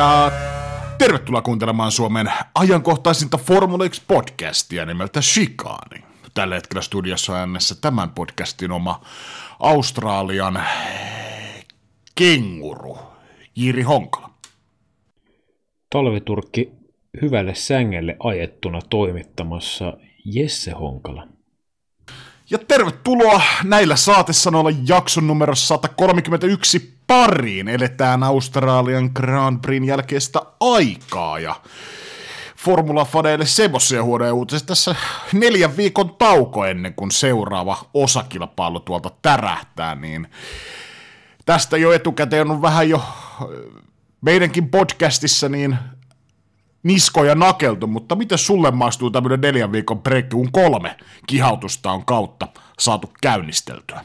Ja tervetuloa kuuntelemaan Suomen ajankohtaisinta Formula 1-podcastia nimeltä Shikani. Tällä hetkellä studiossa äänessä tämän podcastin oma Australian kenguru, Jiri Honkala. Talviturkki hyvälle sängelle ajettuna toimittamassa Jesse Honkala. Ja tervetuloa näillä saatesanoilla jakson numero 131 pariin. Eletään Australian Grand Prixin jälkeistä aikaa ja Formula Fadeille semmoisia huonoja uutisia. Tässä neljän viikon tauko ennen kuin seuraava osakilpailu tuolta tärähtää, niin tästä jo etukäteen on vähän jo meidänkin podcastissa niin niskoja nakeltu, mutta miten sulle maistuu tämmöinen neljän viikon breikki, kun kolme kihautusta on kautta saatu käynnisteltyä?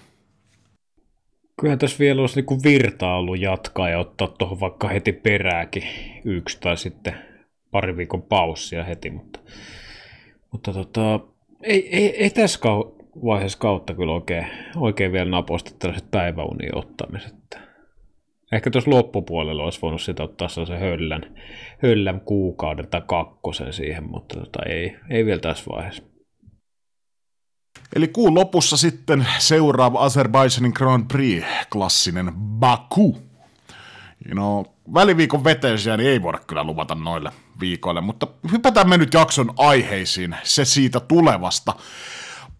Kyllähän tässä vielä olisi niin virtaa ollut jatkaa ja ottaa tuohon vaikka heti perääkin yksi tai sitten pari viikon paussia heti, mutta, mutta tota, ei, ei, ei tässä vaiheessa kautta kyllä oikein, oikein vielä naposta tällaiset päiväunien ottamiset. Ehkä tuossa loppupuolella olisi voinut sitä ottaa sellaisen höllän, höllän kuukauden tai kakkosen siihen, mutta tota, ei, ei vielä tässä vaiheessa. Eli kuun lopussa sitten seuraava Azerbaijanin Grand Prix, klassinen Baku. No, väliviikon veteisiä niin ei voida kyllä luvata noille viikoille, mutta hypätään me nyt jakson aiheisiin, se siitä tulevasta.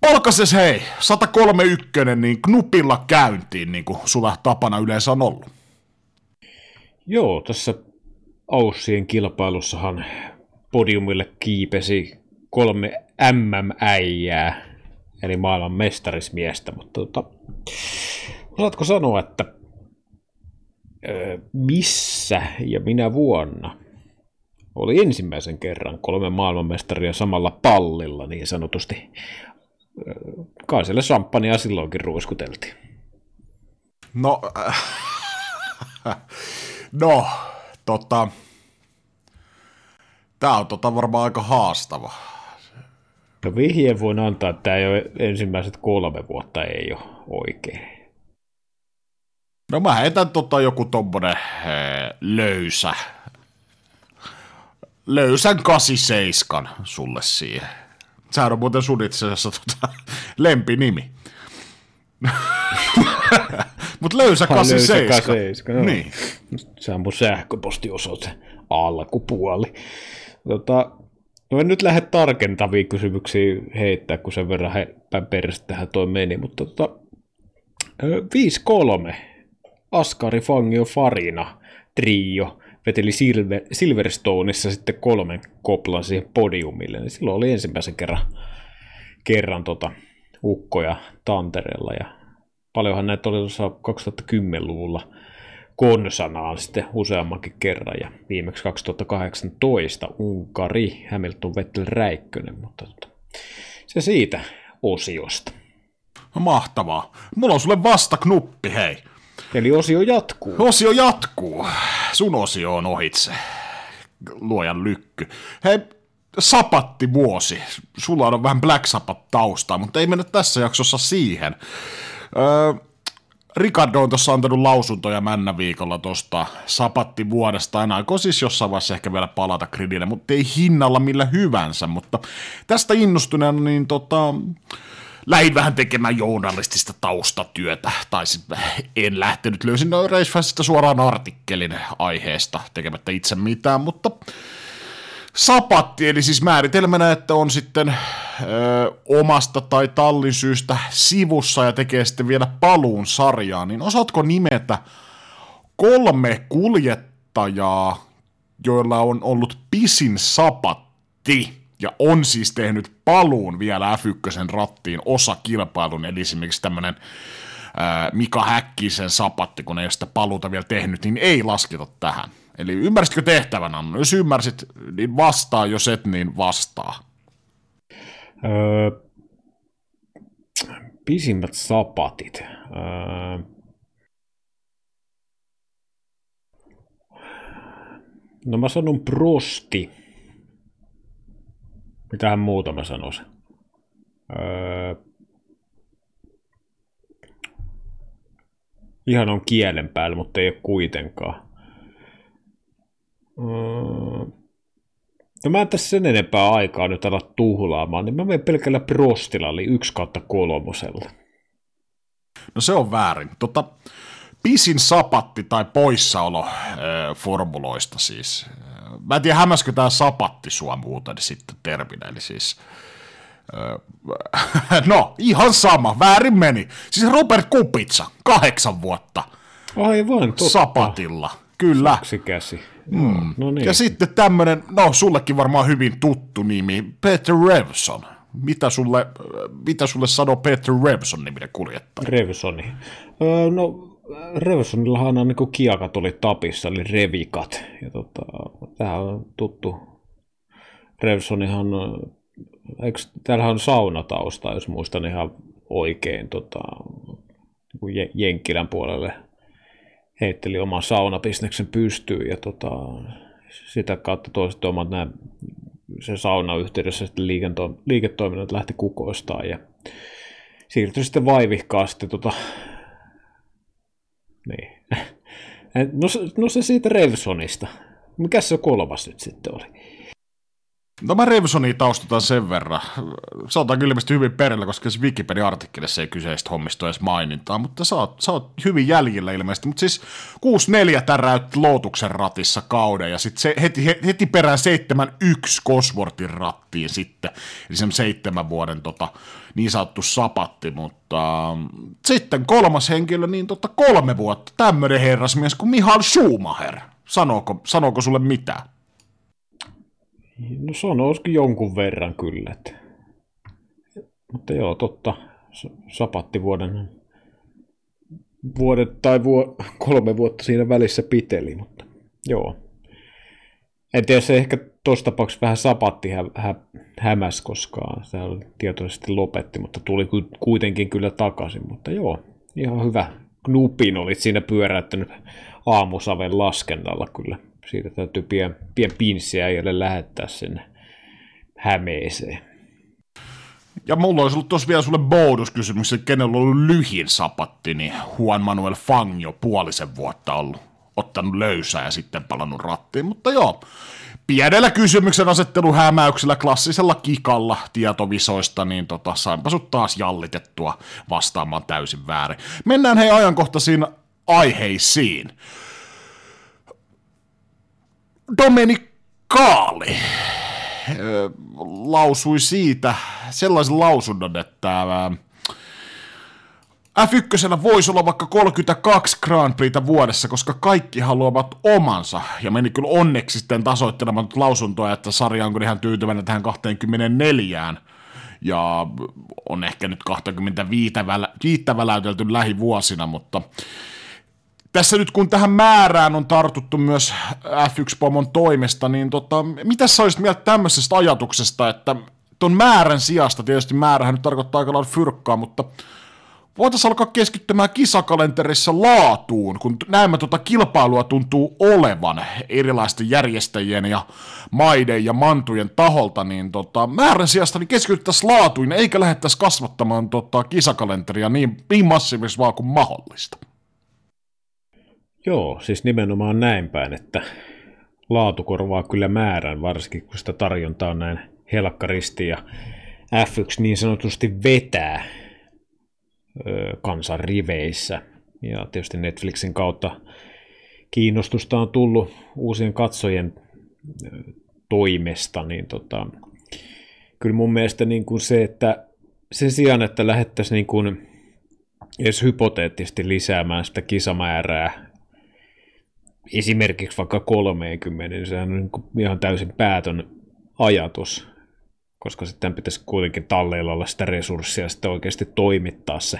Polkases hei, 131, niin knupilla käyntiin, niin kuin sulla tapana yleensä on ollut. Joo, tässä Aussien kilpailussahan podiumille kiipesi kolme MM-äijää, eli maailman mestarismiestä, mutta tota, osaatko sanoa, että missä ja minä vuonna oli ensimmäisen kerran kolme maailmanmestaria samalla pallilla niin sanotusti. Kai siellä champagnea silloinkin ruiskuteltiin. No, äh, No, tota... Tää on tota varmaan aika haastava. No vihjeen voin antaa, että tämä ei ole ensimmäiset kolme vuotta ei ole oikein. No mä heitän tota joku tommonen ee, löysä. Löysän 87 sulle siihen. Sehän on muuten sun itse asiassa tota, lempinimi. Mut löysä 87. Löysä 87 no. Niin. Se on mun sähköpostiosoite alkupuoli. Tota, no en nyt lähde tarkentavia kysymyksiä heittää, kun sen verran he, tähän toi meni, mutta tota, 5-3 Askari Fangio Farina trio veteli Silver, Silverstoneissa sitten kolmen koplan siihen podiumille, niin silloin oli ensimmäisen kerran, kerran tota, ukkoja Tantereella ja paljonhan näitä oli tuossa 2010-luvulla konsanaan sitten useammankin kerran, ja viimeksi 2018 Unkari, Hamilton, Vettel, Räikkönen, mutta tota, se siitä osiosta. No mahtavaa. Mulla on sulle vasta knuppi, hei. Eli osio jatkuu. Osio jatkuu. Sun osio on ohitse. Luojan lykky. Hei, sapatti vuosi. Sulla on vähän Black Sabbath taustaa, mutta ei mennä tässä jaksossa siihen. Öö, Ricardo on tuossa antanut lausuntoja männä viikolla tuosta sapatti vuodesta. Aina aikoo siis jossain vaiheessa ehkä vielä palata gridille, mutta ei hinnalla millä hyvänsä. Mutta tästä innostuneena niin tota, lähdin vähän tekemään journalistista taustatyötä, tai en lähtenyt, löysin no suoraan artikkelin aiheesta, tekemättä itse mitään, mutta sapatti, eli siis määritelmänä, että on sitten ö, omasta tai tallin syystä sivussa ja tekee sitten vielä paluun sarjaan, niin osaatko nimetä kolme kuljettajaa, joilla on ollut pisin sapatti, ja on siis tehnyt paluun vielä F1 rattiin osa kilpailun, eli esimerkiksi tämmöinen Mika Häkkisen sapatti, kun ei ole sitä paluuta vielä tehnyt, niin ei lasketa tähän. Eli ymmärsitkö tehtävän, Anno? Jos ymmärsit, niin vastaa, jos et, niin vastaa. Öö, pisimmät sapatit. Öö, no mä sanon prosti. Mitähän muuta mä sanoisin? Öö, ihan on kielen päällä, mutta ei ole kuitenkaan. No mä en tässä sen enempää aikaa nyt ala tuhlaamaan, niin mä menen pelkällä prostilla, eli yksi kautta kolmosella. No se on väärin. Tota, pisin sapatti tai poissaolo äh, formuloista siis. Mä en tiedä, hämäskö tämä sapatti sua muuten sitten terminä, eli siis... Äh, no, ihan sama, väärin meni. Siis Robert Kupitsa, kahdeksan vuotta. Aivan, totta. Sapatilla, kyllä. käsi. Mm. No niin. Ja sitten tämmönen, no sullekin varmaan hyvin tuttu nimi, Peter Revson. Mitä sulle, mitä sulle sanoo Peter Revson niminen kuljettaja? Revsoni. Öö, no Revsonillahan on niin kiakat oli tapissa, eli revikat. Ja tota, tämä on tuttu. Revsonihan, eikö, täällähän on saunatausta, jos muistan ihan oikein, tota, niin Jenkkilän puolelle heitteli oman saunabisneksen pystyyn ja tota, sitä kautta toiset omat nämä se saunayhteydessä sitten liikento, liiketoiminnat lähti kukoistaan ja siirtyi sitten vaivihkaa tota, niin. No, no se siitä Revsonista. Mikä se kolmas nyt sitten oli? No mä Revsonia taustutan sen verran. Se kyllä ilmeisesti hyvin perillä, koska se Wikipedia-artikkelissa ei kyseistä hommista edes mainintaa, mutta sä oot, sä oot hyvin jäljillä ilmeisesti. Mutta siis 6-4 täräytti Lootuksen ratissa kauden ja sitten heti, heti perään 7-1 Cosworthin rattiin sitten. Eli sen seitsemän vuoden tota, niin sanottu sapatti, mutta um, sitten kolmas henkilö, niin tota kolme vuotta tämmöinen herrasmies kuin Mihal Schumacher. Sanooko, sanooko sulle mitään? No sanoisikin jonkun verran kyllä. Että... Mutta joo, totta. Sapatti vuoden, vuodet tai vuo, kolme vuotta siinä välissä piteli, mutta joo. En tiedä, se ehkä tuossa tapauksessa vähän sapatti hä, hä, hämäs, koska se tietoisesti lopetti, mutta tuli kuitenkin kyllä takaisin. Mutta joo, ihan hyvä. Knupin olit siinä pyöräyttänyt aamusaven laskennalla kyllä siitä täytyy pien, pien pinssiä joille lähettää sinne Hämeeseen. Ja mulla olisi ollut tuossa vielä sulle bonuskysymys, että kenellä on ollut lyhin sapatti, niin Juan Manuel Fangio puolisen vuotta ollut ottanut löysää ja sitten palannut rattiin, mutta joo, pienellä kysymyksen asettelu hämäyksellä klassisella kikalla tietovisoista, niin tota, sainpa sut taas jallitettua vastaamaan täysin väärin. Mennään hei ajankohtaisiin aiheisiin. Domenikaali lausui siitä sellaisen lausunnon, että F1 voisi olla vaikka 32 Grand Prixta vuodessa, koska kaikki haluavat omansa. Ja meni kyllä onneksi sitten tasoittelemaan lausuntoa, että sarja on ihan tyytyväinen tähän 24. Ja on ehkä nyt 25 väläytelty lähivuosina, mutta tässä nyt kun tähän määrään on tartuttu myös F1-pomon toimesta, niin tota, mitä sä olisit mieltä tämmöisestä ajatuksesta, että ton määrän sijasta, tietysti määrähän nyt tarkoittaa aika lailla fyrkkaa, mutta voitaisiin alkaa keskittymään kisakalenterissa laatuun, kun näemme tuota kilpailua tuntuu olevan erilaisten järjestäjien ja maiden ja mantujen taholta, niin tota, määrän sijasta niin keskityttäisiin laatuin, eikä lähdettäisiin kasvattamaan tota, kisakalenteria niin, niin massiivisesti vaan kuin mahdollista. Joo, siis nimenomaan näin päin, että laatu korvaa kyllä määrän, varsinkin kun sitä tarjontaa on näin helkkaristi ja F1 niin sanotusti vetää kansan riveissä. Ja tietysti Netflixin kautta kiinnostusta on tullut uusien katsojien toimesta, niin tota, kyllä mun mielestä niin kuin se, että sen sijaan, että lähdettäisiin niin kuin edes hypoteettisesti lisäämään sitä kisamäärää esimerkiksi vaikka 30, niin sehän on niin ihan täysin päätön ajatus, koska sitten pitäisi kuitenkin talleilla olla sitä resurssia sitten oikeasti toimittaa se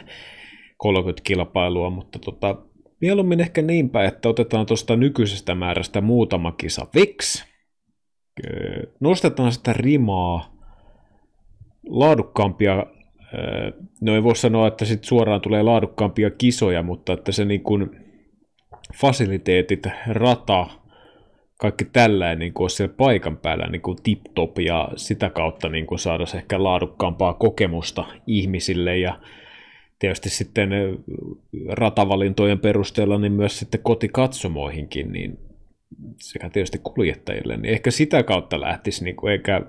30 kilpailua, mutta tota, mieluummin ehkä niin päin, että otetaan tuosta nykyisestä määrästä muutama kisa. Veks, nostetaan sitä rimaa, laadukkaampia, no ei voi sanoa, että sitten suoraan tulee laadukkaampia kisoja, mutta että se niin kuin fasiliteetit, rata, kaikki tällainen niin olisi siellä paikan päällä niin kuin tip-top ja sitä kautta niin kuin saada ehkä laadukkaampaa kokemusta ihmisille ja tietysti sitten ratavalintojen perusteella niin myös sitten kotikatsomoihinkin, niin sekä tietysti kuljettajille, niin ehkä sitä kautta lähtisi, niin kuin, eikä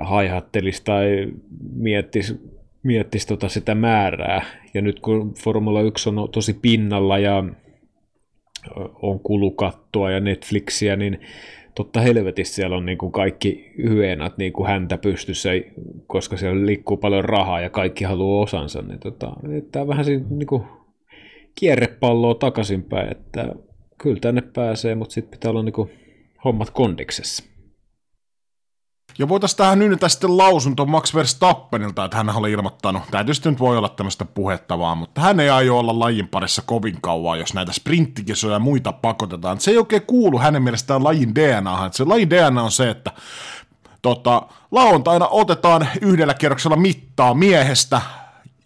haihattelisi tai miettisi, miettisi tota sitä määrää. Ja nyt kun Formula 1 on tosi pinnalla ja on kulukattoa ja Netflixiä, niin totta helvetissä siellä on niin kuin kaikki hyönät niin kuin häntä pystyssä, koska siellä liikkuu paljon rahaa ja kaikki haluaa osansa. Niin tota, tämä on vähän niin kuin kierrepalloa takaisinpäin, että kyllä tänne pääsee, mutta sitten pitää olla niin kuin hommat kondiksessa. Ja voitaisiin tähän nyt sitten lausunto Max Verstappenilta, että hän oli ilmoittanut, tämä tietysti nyt voi olla tämmöistä puhetta vaan, mutta hän ei aio olla lajin parissa kovin kauan, jos näitä sprinttikisoja ja muita pakotetaan. Se ei oikein kuulu hänen mielestään lajin DNAhan, se lajin DNA on se, että tota, lauantaina otetaan yhdellä kierroksella mittaa miehestä,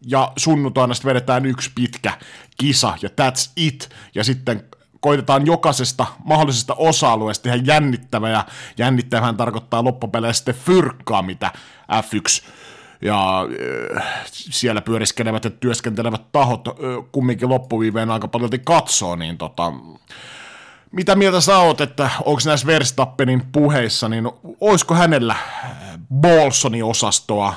ja sunnuntaina sitten vedetään yksi pitkä kisa, ja that's it, ja sitten koitetaan jokaisesta mahdollisesta osa-alueesta tehdä jännittävä, ja jännittävähän tarkoittaa loppupeleissä sitten fyrkkaa, mitä F1 ja äh, siellä pyöriskelevät ja työskentelevät tahot äh, kumminkin loppuviiveen aika paljon katsoo, niin tota, mitä mieltä sä oot, että onko näissä Verstappenin puheissa, niin olisiko hänellä Bolsonin osastoa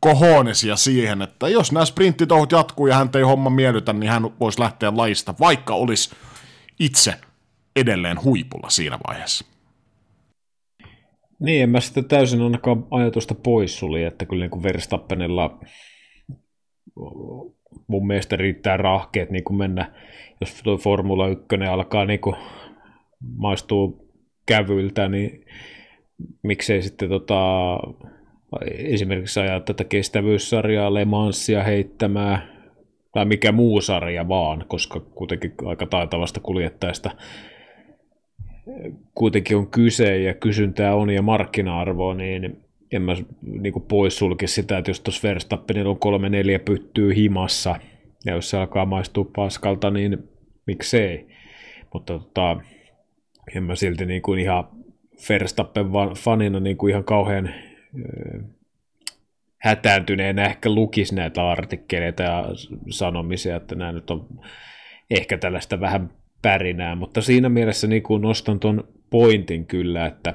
kohonesia siihen, että jos nämä sprinttitouhut jatkuu ja hän ei homma miellytä, niin hän voisi lähteä laista, vaikka olisi itse edelleen huipulla siinä vaiheessa. Niin, en mä sitten täysin ainakaan ajatusta pois suli, että kyllä niin Verstappenilla mun mielestä riittää rahkeet niin kuin mennä, jos tuo Formula 1 alkaa niin kuin maistuu kävyltä, niin miksei sitten tota, esimerkiksi ajaa tätä kestävyyssarjaa Le Mansia heittämään, tai mikä muu sarja vaan, koska kuitenkin aika taitavasta kuljettajasta kuitenkin on kyse ja kysyntää on ja markkina-arvoa, niin en mä niin poissulki sitä, että jos tuossa Verstappenilla on kolme neljä pyttyy himassa, ja jos se alkaa maistua paskalta, niin miksei. Mutta tota, en mä silti niin kuin ihan Verstappen fanina niin kuin ihan kauhean hätääntyneenä ehkä lukisi näitä artikkeleita ja sanomisia, että nämä nyt on ehkä tällaista vähän pärinää, mutta siinä mielessä niin kuin nostan tuon pointin kyllä, että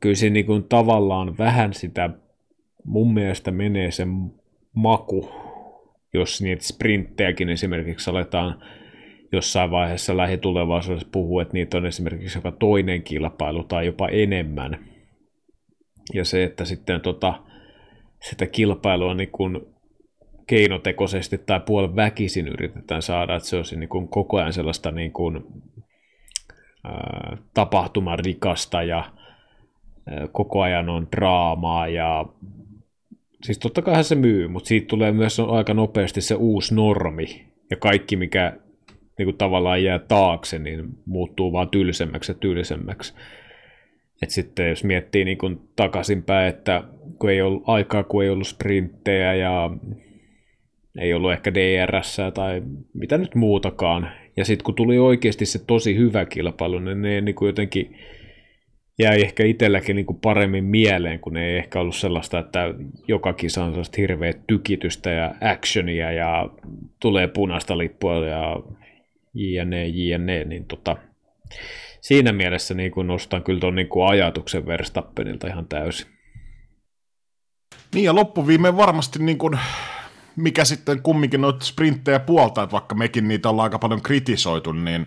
kyllä se niin kuin tavallaan vähän sitä mun mielestä menee se maku, jos niitä sprinttejäkin esimerkiksi aletaan jossain vaiheessa lähitulevaisuudessa puhua, että niitä on esimerkiksi joka toinen kilpailu tai jopa enemmän, ja se, että sitten tota, sitä kilpailua niin kuin keinotekoisesti tai puolen väkisin yritetään saada, että se olisi niin kuin koko ajan sellaista niin kuin, ää, tapahtumarikasta ja ää, koko ajan on draamaa ja siis totta kai se myy, mutta siitä tulee myös aika nopeasti se uusi normi ja kaikki mikä niin kuin tavallaan jää taakse, niin muuttuu vaan tylsemmäksi ja tylsemmäksi. Et sitten jos miettii niin kun takaisinpäin, että kun ei ollut aikaa, kun ei ollut sprinttejä ja ei ollut ehkä DRS tai mitä nyt muutakaan. Ja sitten kun tuli oikeasti se tosi hyvä kilpailu, niin ne niin kuin jotenkin jäi ehkä itselläkin niin kuin paremmin mieleen, kun ei ehkä ollut sellaista, että joka kisa on sellaista hirveä tykitystä ja actionia ja tulee punaista lippua ja jne, jne, niin tota, siinä mielessä niin kuin nostan kyllä tuon niin kuin ajatuksen Verstappenilta ihan täysin. Niin ja loppuviimeen varmasti niin kuin, mikä sitten kumminkin noita sprinttejä puolta, että vaikka mekin niitä ollaan aika paljon kritisoitu, niin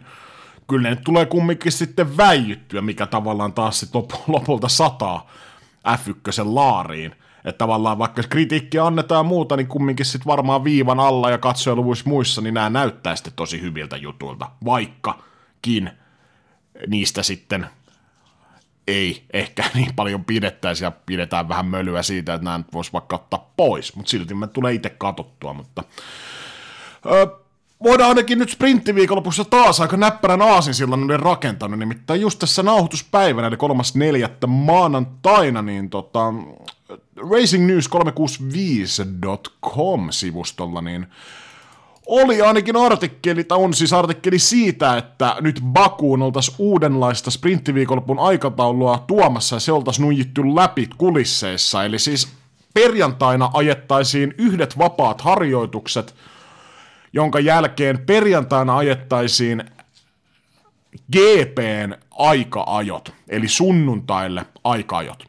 kyllä ne tulee kumminkin sitten väijyttyä, mikä tavallaan taas sitten lopulta sataa F1 laariin. Että tavallaan vaikka kritiikkiä annetaan ja muuta, niin kumminkin sitten varmaan viivan alla ja katsojaluvuissa muissa, niin nämä näyttää sitten tosi hyviltä jutuilta, vaikkakin niistä sitten ei ehkä niin paljon pidettäisi ja pidetään vähän mölyä siitä, että nämä nyt voisi vaikka ottaa pois, mutta silti me tulee itse katottua, mutta öö, voidaan ainakin nyt sprinttiviikonlopussa taas aika näppärän aasinsillan rakentanut, nimittäin just tässä nauhoituspäivänä, eli kolmas neljättä maanantaina, niin tota, Racing News 365.com-sivustolla, niin oli ainakin artikkeli, tai on siis artikkeli siitä, että nyt Bakuun oltaisiin uudenlaista sprinttiviikonlopun aikataulua tuomassa ja se oltaisiin nuijittu läpi kulisseissa. Eli siis perjantaina ajettaisiin yhdet vapaat harjoitukset, jonka jälkeen perjantaina ajettaisiin GPn aikaajot, eli sunnuntaille aikaajot.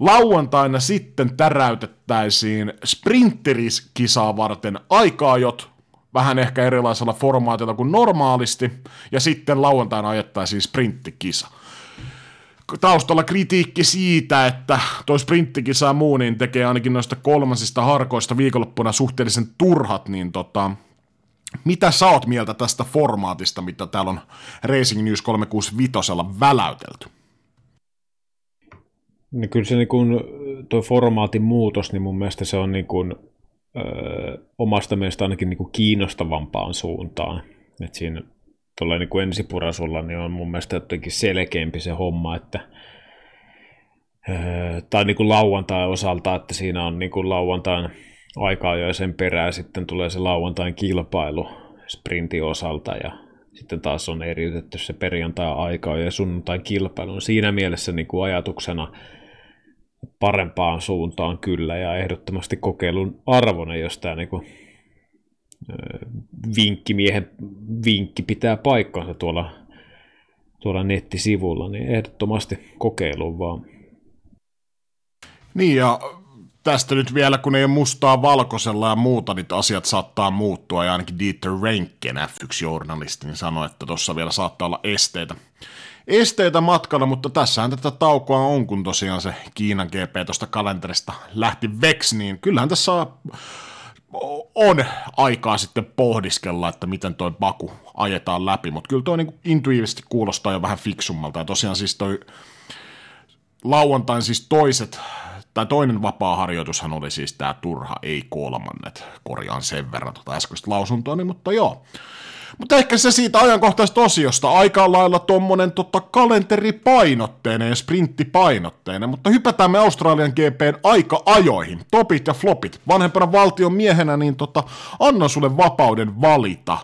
Lauantaina sitten täräytettäisiin sprinteriskisaa varten aikaajot, vähän ehkä erilaisella formaatilla kuin normaalisti, ja sitten lauantaina ajettaisiin sprinttikisa. Taustalla kritiikki siitä, että toi sprinttikisa ja muu niin tekee ainakin noista kolmasista harkoista viikonloppuna suhteellisen turhat, niin tota, mitä sä oot mieltä tästä formaatista, mitä täällä on Racing News 365 väläytelty? Niin kyllä se niin kuin, tuo formaatin muutos, niin mun mielestä se on niin kuin, omasta mielestä ainakin niin kuin kiinnostavampaan suuntaan. Et siinä tuolla niin kuin ensipurasulla niin on mun mielestä jotenkin selkeämpi se homma, että tai niin kuin lauantai osalta, että siinä on niin kuin lauantain aikaa jo sen perään sitten tulee se lauantain kilpailu sprintin osalta ja sitten taas on eriytetty se perjantai-aika ja sunnuntain kilpailu. Siinä mielessä niin kuin ajatuksena parempaan suuntaan kyllä ja ehdottomasti kokeilun arvoinen, jos tämä niin kuin, vinkkimiehen vinkki pitää paikkansa tuolla, tuolla nettisivulla, niin ehdottomasti kokeiluun vaan. Niin ja tästä nyt vielä, kun ei ole mustaa valkoisella ja muuta, niin asiat saattaa muuttua, ja ainakin Dieter Renken, F1-journalisti, niin sanoi, että tuossa vielä saattaa olla esteitä. Esteitä matkalla, mutta tässähän tätä taukoa on, kun tosiaan se Kiinan GP tuosta kalenterista lähti veksi, niin kyllähän tässä on aikaa sitten pohdiskella, että miten toi Baku ajetaan läpi, mutta kyllä toi niin intuitiivisesti kuulostaa jo vähän fiksummalta, ja tosiaan siis toi lauantain siis toiset tai toinen vapaa harjoitushan oli siis tämä turha, ei kolmannet, korjaan sen verran tuota äskeistä lausuntoa, niin, mutta joo. Mutta ehkä se siitä ajankohtaisesta osiosta, aika lailla tuommoinen tota, kalenteripainotteinen ja sprinttipainotteinen, mutta hypätään me Australian GPn aika-ajoihin, topit ja flopit. Vanhempana valtion miehenä, niin tota, annan sulle vapauden valita,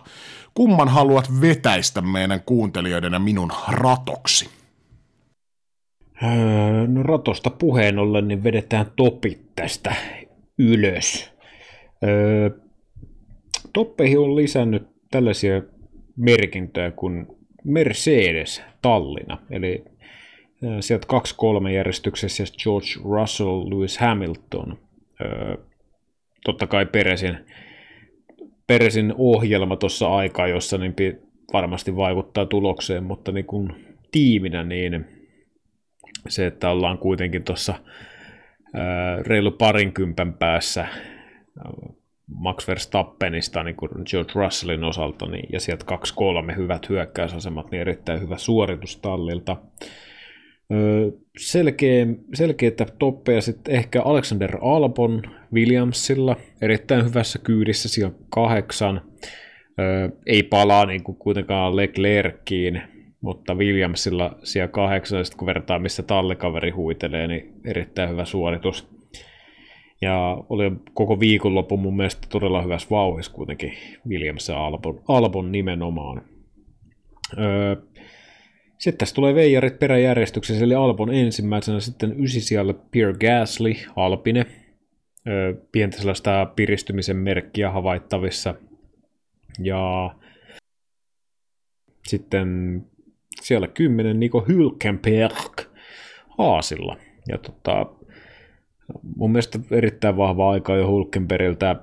kumman haluat vetäistä meidän kuuntelijoiden ja minun ratoksi. Öö, no ratosta puheen ollen, niin vedetään topit tästä ylös. Öö, toppeihin on lisännyt tällaisia merkintöjä kuin Mercedes Tallina, eli sieltä 2-3 järjestyksessä George Russell, Lewis Hamilton. Totta kai Peresin, Peresin ohjelma tuossa aikaa, jossa niin varmasti vaikuttaa tulokseen, mutta niin kuin tiiminä niin se, että ollaan kuitenkin tuossa reilu parinkympän päässä Max Verstappenista niin kuin George Russellin osalta, niin, ja sieltä kaksi kolme hyvät hyökkäysasemat, niin erittäin hyvä suoritus tallilta. selkeä, selkeitä toppeja sitten ehkä Alexander Albon Williamsilla, erittäin hyvässä kyydissä siellä kahdeksan. ei palaa niin kuin kuitenkaan Leclerkiin, mutta Williamsilla siellä kahdeksan, kun vertaa missä tallikaveri huitelee, niin erittäin hyvä suoritus. Ja oli koko viikonloppu mun mielestä todella hyvässä vauhissa kuitenkin Williams ja Albon, Albon nimenomaan. Öö, sitten tässä tulee veijarit peräjärjestyksessä, eli Albon ensimmäisenä, sitten ysisijalle Pierre Gasly, Alpine. Öö, pientä sellaista piristymisen merkkiä havaittavissa. Ja sitten siellä 10 Niko Hülkenberg Haasilla. Ja tota, mun mielestä erittäin vahva aika jo Hulkenbergiltä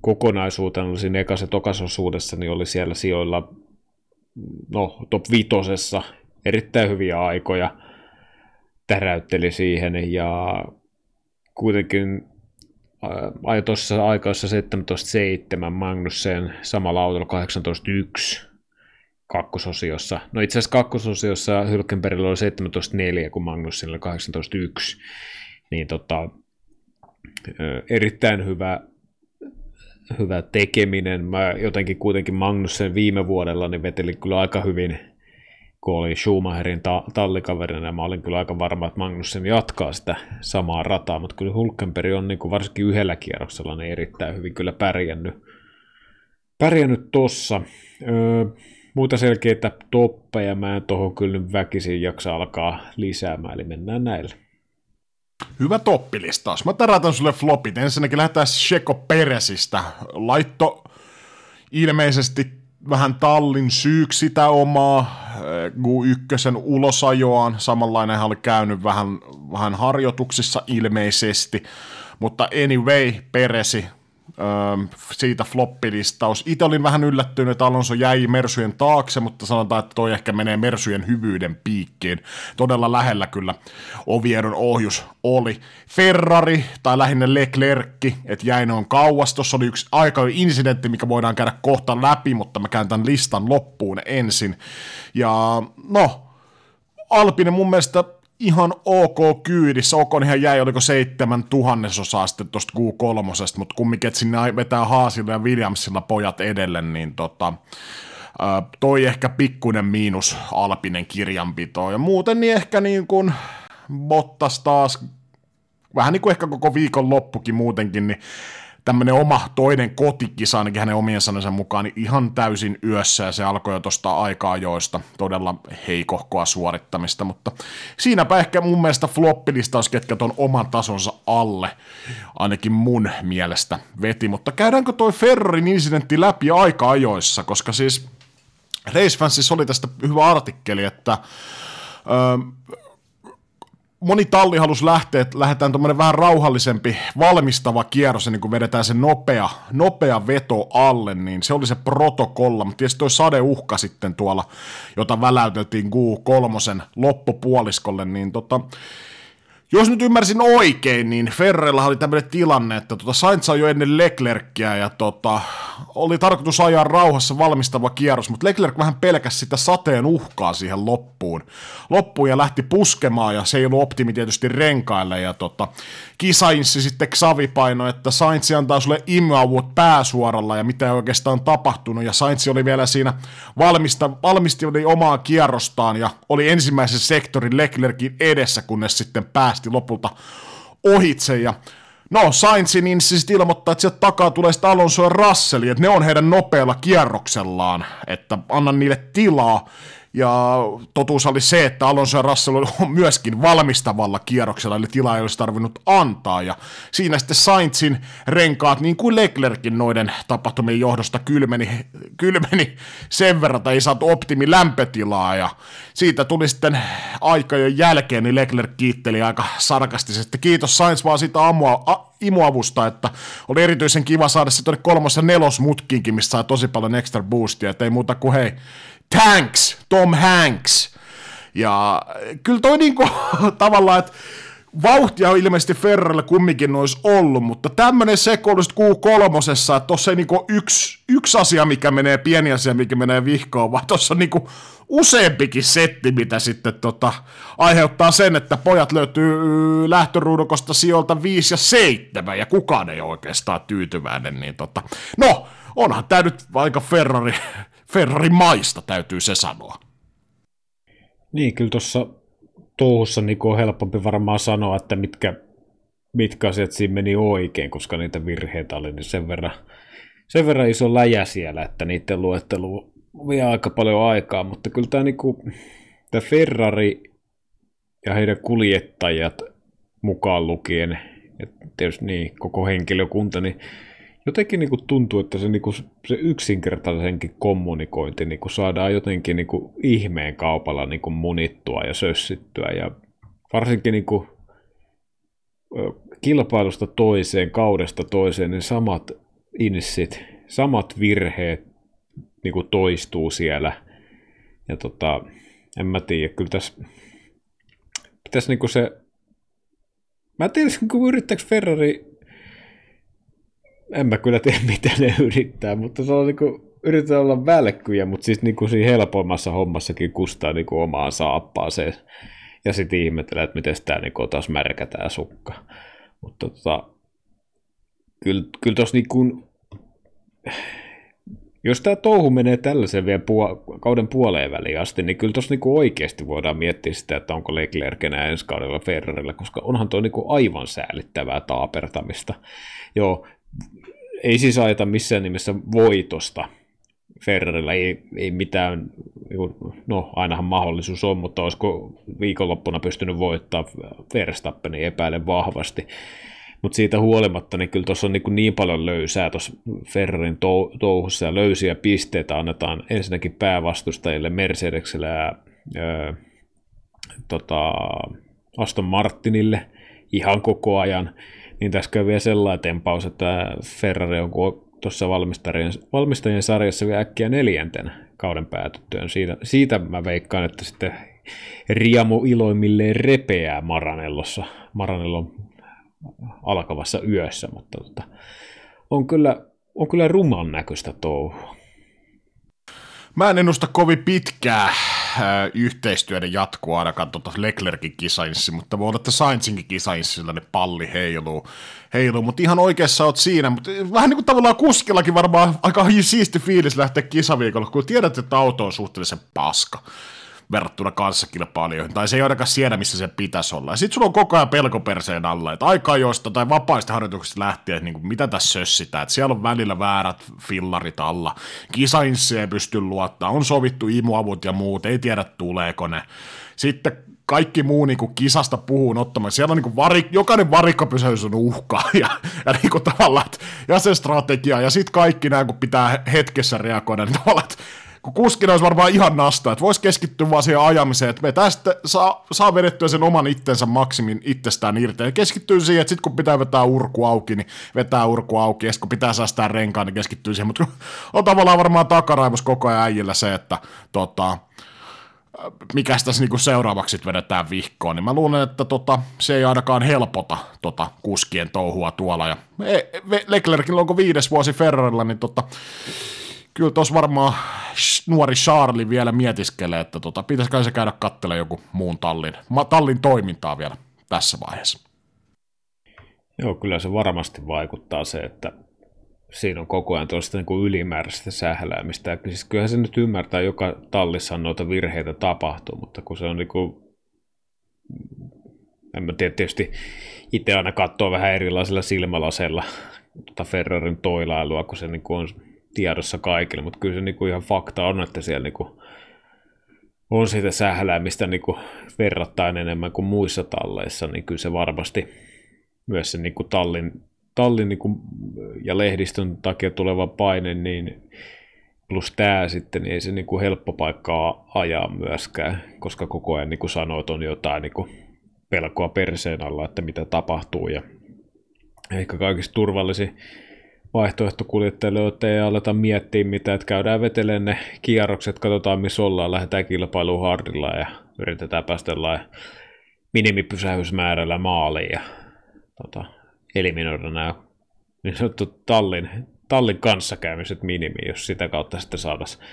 kokonaisuutena siinä ekassa tokasosuudessa, niin oli siellä sijoilla no, top vitosessa erittäin hyviä aikoja täräytteli siihen ja kuitenkin ajoi tuossa aikaissa 17.7 Magnussen samalla autolla 18.1 kakkososiossa. No itse asiassa kakkososiossa Hylkenbergillä oli 17.4, kun Magnusilla oli 18.1. Niin tota, erittäin hyvä, hyvä tekeminen. Mä jotenkin kuitenkin Magnussen viime vuodella niin vetelin kyllä aika hyvin, kun oli Schumacherin ta- tallikaverina, mä olin kyllä aika varma, että Magnussen jatkaa sitä samaa rataa, mutta kyllä Hulkenberg on niin kuin varsinkin yhdellä kierroksella niin erittäin hyvin kyllä pärjännyt, pärjännyt tossa. Öö, muita selkeitä toppeja mä en tuohon kyllä väkisin jaksa alkaa lisäämään, eli mennään näille. Hyvä toppilistaus. Mä taratan sulle flopit. Ensinnäkin lähdetään Sheko Peresistä. Laitto ilmeisesti vähän tallin syyksi sitä omaa Q1 ulosajoaan. Samanlainen oli käynyt vähän, vähän harjoituksissa ilmeisesti, mutta anyway, Peresi siitä floppilistaus. Itse olin vähän yllättynyt, että Alonso jäi Mersujen taakse, mutta sanotaan, että toi ehkä menee Mersujen hyvyyden piikkiin. Todella lähellä kyllä Ovieron ohjus oli. Ferrari, tai lähinnä Leclerc, että jäi noin kauas. Tuossa oli yksi aika incidentti, mikä voidaan käydä kohta läpi, mutta mä käyn tämän listan loppuun ensin. Ja no, Alpine mun mielestä ihan ok kyydissä. ihan jäi, oliko seitsemän tuhannesosaa sitten tuosta Q3, mutta kumminkin, että sinne vetää Haasilla ja Williamsilla pojat edelle, niin tota, toi ehkä pikkuinen miinus Alpinen kirjanpito. Ja muuten niin ehkä niin kuin Bottas taas, vähän niin kuin ehkä koko viikon loppukin muutenkin, niin tämmöinen oma toinen kotikisa, ainakin hänen omien sanansa mukaan, niin ihan täysin yössä, ja se alkoi jo tuosta aikaa joista todella heikohkoa suorittamista, mutta siinäpä ehkä mun mielestä floppilistaus, ketkä ton oman tasonsa alle, ainakin mun mielestä veti, mutta käydäänkö toi Ferrarin incidentti läpi aika ajoissa, koska siis Race Fansissa oli tästä hyvä artikkeli, että öö, moni talli halusi lähteä, että lähdetään tuommoinen vähän rauhallisempi valmistava kierros, ja niin kun vedetään se nopea, nopea veto alle, niin se oli se protokolla, mutta tietysti toi sadeuhka sitten tuolla, jota väläyteltiin Q3 loppupuoliskolle, niin tota, jos nyt ymmärsin oikein, niin Ferrella oli tämmöinen tilanne, että tota Sainz jo ennen Leclercia ja tota, oli tarkoitus ajaa rauhassa valmistava kierros, mutta Leclerc vähän pelkäsi sitä sateen uhkaa siihen loppuun. Loppuun ja lähti puskemaan ja se ei ollut optimi tietysti renkaille ja tota, kisainssi sitten Xavi paino, että Sainz antaa sulle imuavut pääsuoralla ja mitä ei oikeastaan tapahtunut ja Sainz oli vielä siinä valmista, valmisti omaa kierrostaan ja oli ensimmäisen sektorin Leclerkin edessä, kunnes sitten päästi lopulta ohitse ja No, Sainzin niin siis ilmoittaa, että sieltä takaa tulee sitten Alonso ja Russell, että ne on heidän nopealla kierroksellaan, että annan niille tilaa. Ja totuus oli se, että Alonso ja Russell on myöskin valmistavalla kierroksella, eli tilaa ei olisi tarvinnut antaa. Ja siinä sitten Sainzin renkaat, niin kuin Leclerkin noiden tapahtumien johdosta kylmeni, kylmeni sen verran, että ei saatu optimi lämpötilaa. Ja siitä tuli sitten aika jo jälkeen, niin Leclerc kiitteli aika sarkastisesti. Kiitos Sainz vaan siitä ammua, a, imuavusta, että oli erityisen kiva saada se tuonne kolmos- ja nelosmutkiinkin, missä saa tosi paljon extra boostia, että ei muuta kuin hei, Tanks, Tom Hanks. Ja kyllä toi niinku tavallaan, että vauhtia ilmeisesti Ferrarille kumminkin olisi ollut, mutta tämmöinen sekoilus Q3, että tuossa ei niinku yksi, yksi asia, mikä menee, pieni asia, mikä menee vihkoon, vaan tuossa on niinku useampikin setti, mitä sitten tota, aiheuttaa sen, että pojat löytyy lähtöruudukosta sijoilta 5 ja 7, ja kukaan ei ole oikeastaan tyytyväinen, niin tota, no, onhan tämä nyt aika Ferrari, Ferrari maista, täytyy se sanoa. Niin, kyllä tuossa touhussa niin on helpompi varmaan sanoa, että mitkä, mitkä asiat siinä meni oikein, koska niitä virheitä oli niin sen verran, sen verran iso läjä siellä, että niiden luettelu vie aika paljon aikaa, mutta kyllä tämä, niin kuin, tämä Ferrari ja heidän kuljettajat mukaan lukien, ja tietysti niin, koko henkilökunta, niin jotenkin niin kuin tuntuu, että se, niin kuin, se yksinkertaisenkin kommunikointi niin kuin saadaan jotenkin niin kuin ihmeen kaupalla niin kuin munittua ja sössittyä. Ja varsinkin niin kuin, kilpailusta toiseen, kaudesta toiseen, niin samat inssit, samat virheet niin kuin toistuu siellä. Ja tota, en mä tiedä, kyllä tässä pitäisi niin kuin se Mä en tiedä, kun yrittääkö Ferrari en mä kyllä tiedä, mitä ne yrittää, mutta se on niinku, yritetään olla välkkyjä, mutta siis niinku siinä helpoimmassa hommassakin kustaa niinku omaan saappaaseen. Ja sitten ihmettelee, että miten tämä niinku taas märkä tää sukka. Mutta tota, kyllä, kyllä tuossa niinku, jos tämä touhu menee tällaisen vielä puol- kauden puoleen väliin asti, niin kyllä tuossa niinku oikeasti voidaan miettiä sitä, että onko Leclerc enää ensi kaudella Ferrarilla, koska onhan tuo niinku aivan säälittävää taapertamista. Joo, ei siis ajeta missään nimessä voitosta. Ferrarilla ei, ei mitään, no ainahan mahdollisuus on, mutta olisiko viikonloppuna pystynyt voittaa Verstappenin epäilen vahvasti. mutta siitä huolimatta, niin kyllä tuossa on niin, niin paljon löysää tuossa Ferrarin touhussa ja löysiä pisteitä annetaan ensinnäkin päävastustajille Mercedekselle ja ää, tota, Aston Martinille ihan koko ajan, niin tässä käy vielä sellainen tempaus, että Ferrari on tuossa valmistajien, valmistajien sarjassa vielä äkkiä neljänten kauden päätyttyön. Siitä, siitä mä veikkaan, että sitten Riamu iloimilleen repeää Maranellossa, Maranellon alkavassa yössä, mutta tota, on kyllä, on kyllä ruman näköistä touhua. Mä en ennusta kovin pitkää yhteistyöiden jatkoa ainakaan tuota Leclerkin kisainssi, mutta voi olla, että Sainzinkin kisainssi ne palli heiluu, heiluu, mutta ihan oikeassa oot siinä, mutta vähän niin kuin tavallaan kuskillakin varmaan aika siisti fiilis lähteä kisaviikolla, kun tiedät, että auto on suhteellisen paska verrattuna kanssakilpailijoihin, tai se ei ainakaan siellä, missä se pitäisi olla. Sitten sulla on koko ajan pelkoperseen alla, että aika josta tai vapaista harjoituksista lähtien, että niin kuin, mitä tässä sössitään, että siellä on välillä väärät fillarit alla, kisainssi ei pysty luottaa, on sovittu imuavut ja muut, ei tiedä tuleeko ne. Sitten kaikki muu niin kuin kisasta puhuu ottamaan. Siellä on niin kuin vari, jokainen varikkopysäys on uhka ja, ja niin kuin tavallaan, ja se strategia ja sitten kaikki nämä, kun pitää hetkessä reagoida, niin tavallaan, että kun kuskina olisi varmaan ihan nasta, että voisi keskittyä vaan siihen ajamiseen, että me tästä saa, saa vedettyä sen oman itsensä maksimin itsestään irti. Ja keskittyy siihen, että sitten kun pitää vetää urku auki, niin vetää urku auki, ja kun pitää säästää renkaan, niin keskittyy siihen. Mutta on tavallaan varmaan takaraivos koko ajan äijillä se, että tota, mikä tässä niinku seuraavaksi vedetään vihkoon, niin mä luulen, että tota, se ei ainakaan helpota tota, kuskien touhua tuolla. Ja Leclercillä onko viides vuosi Ferrarilla, niin tota, kyllä tuossa varmaan nuori Charlie vielä mietiskelee, että tota, pitäisikö se käydä katselemaan joku muun tallin, tallin toimintaa vielä tässä vaiheessa. Joo, kyllä se varmasti vaikuttaa se, että siinä on koko ajan tuollaista niin kuin ylimääräistä sähläämistä. Siis kyllähän se nyt ymmärtää, joka tallissa noita virheitä tapahtuu, mutta kun se on niin kuin, en mä tiedä, tietysti itse aina katsoo vähän erilaisilla silmälaseilla tuota Ferrarin toilailua, kun se niin kuin on tiedossa kaikille, mutta kyllä se niinku ihan fakta on, että siellä niinku on sitä sähläämistä niinku verrattain enemmän kuin muissa talleissa, niin kyllä se varmasti myös se niinku tallin, tallin niinku ja lehdistön takia tuleva paine, niin plus tämä sitten, niin ei se niinku helppo paikkaa ajaa myöskään, koska koko ajan niinku sanoo, että on jotain niinku pelkoa perseen alla, että mitä tapahtuu ja ehkä kaikista turvallisin vaihtoehto kuljettajille, että ei aleta miettiä mitä, että käydään vetelemään ne kierrokset, katsotaan missä ollaan, lähdetään kilpailuun hardilla ja yritetään päästä minimipysähysmäärällä maaliin ja tota, eliminoida nämä niin sanottu tallin, tallin kanssakäymiset minimi, jos sitä kautta sitten saataisiin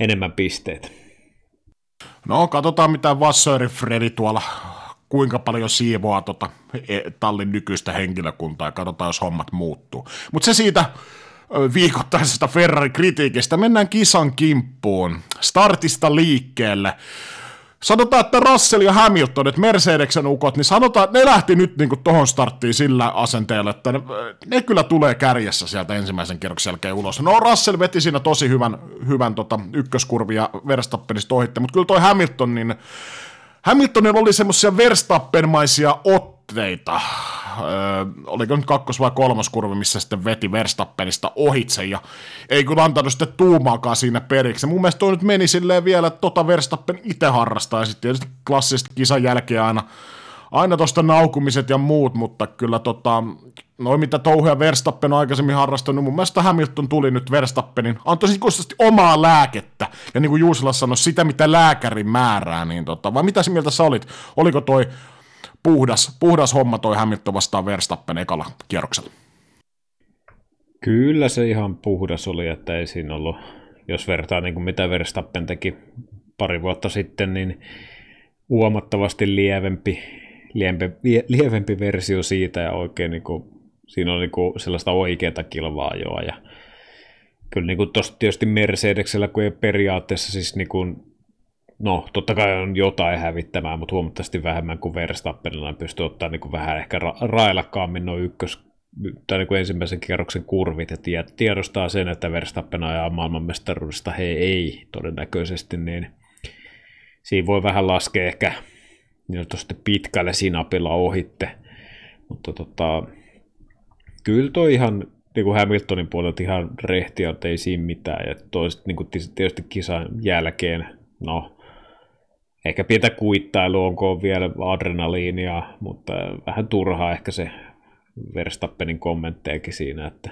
enemmän pisteitä. No, katsotaan mitä Vassörin Fredi tuolla kuinka paljon siivoaa tota e, tallin nykyistä henkilökuntaa ja katsotaan, jos hommat muuttuu. Mutta se siitä viikoittaisesta Ferrari-kritiikistä. Mennään kisan kimppuun. Startista liikkeelle. Sanotaan, että Russell ja Hamilton, että Mercedeksen ukot, niin sanotaan, että ne lähti nyt niin tuohon starttiin sillä asenteella, että ne, ne, kyllä tulee kärjessä sieltä ensimmäisen kierroksen jälkeen ulos. No Russell veti siinä tosi hyvän, hyvän tota, ykköskurvia Verstappenista ohitte, mutta kyllä toi Hamilton, niin Hamiltonilla oli semmoisia Verstappenmaisia otteita. Öö, oliko nyt kakkos- vai kolmas kurvi, missä sitten veti Verstappenista ohitse, ja ei kyllä antanut sitten tuumaakaan siinä periksi. mun mielestä toi nyt meni silleen vielä, että tota Verstappen itse harrastaa, ja sitten tietysti klassisesti kisan jälkeen aina aina tuosta naukumiset ja muut, mutta kyllä tota, noin mitä touhuja Verstappen on aikaisemmin harrastanut, mun mielestä Hamilton tuli nyt Verstappenin, antoi ikuisesti omaa lääkettä, ja niin kuin Juusila sanoi, sitä mitä lääkäri määrää, niin tota, vai mitä mieltä sä olit, oliko toi puhdas, puhdas homma toi Hamilton vastaan Verstappen ekalla kierroksella? Kyllä se ihan puhdas oli, että ei siinä ollut, jos vertaa niin kuin mitä Verstappen teki pari vuotta sitten, niin huomattavasti lievempi lievempi, lievempi versio siitä ja oikein niin kuin, siinä on niin kuin sellaista oikeaa kilvaa joa ja kyllä niin kuin tosta tietysti Mercedeksellä, kun ei periaatteessa siis niin kuin, no totta kai on jotain hävittämää, mutta huomattavasti vähemmän kuin Verstappenilla. Pystyy ottaa niin kuin vähän ehkä ra- railakkaammin noin ykkös, tai niin kuin ensimmäisen kierroksen kurvit. Ja tiedostaa sen, että Verstappen ajaa maailmanmestaruudesta. He ei todennäköisesti, niin siinä voi vähän laskea ehkä niin tuosta pitkälle sinapilla ohitte. Mutta tota, kyllä toi ihan niin kuin Hamiltonin puolelta ihan rehtiä, että ei siinä mitään. Ja toiset niin kuin tietysti kisan jälkeen, no ehkä pientä kuittailu, onko vielä adrenaliinia, mutta vähän turhaa ehkä se Verstappenin kommenttejakin siinä, että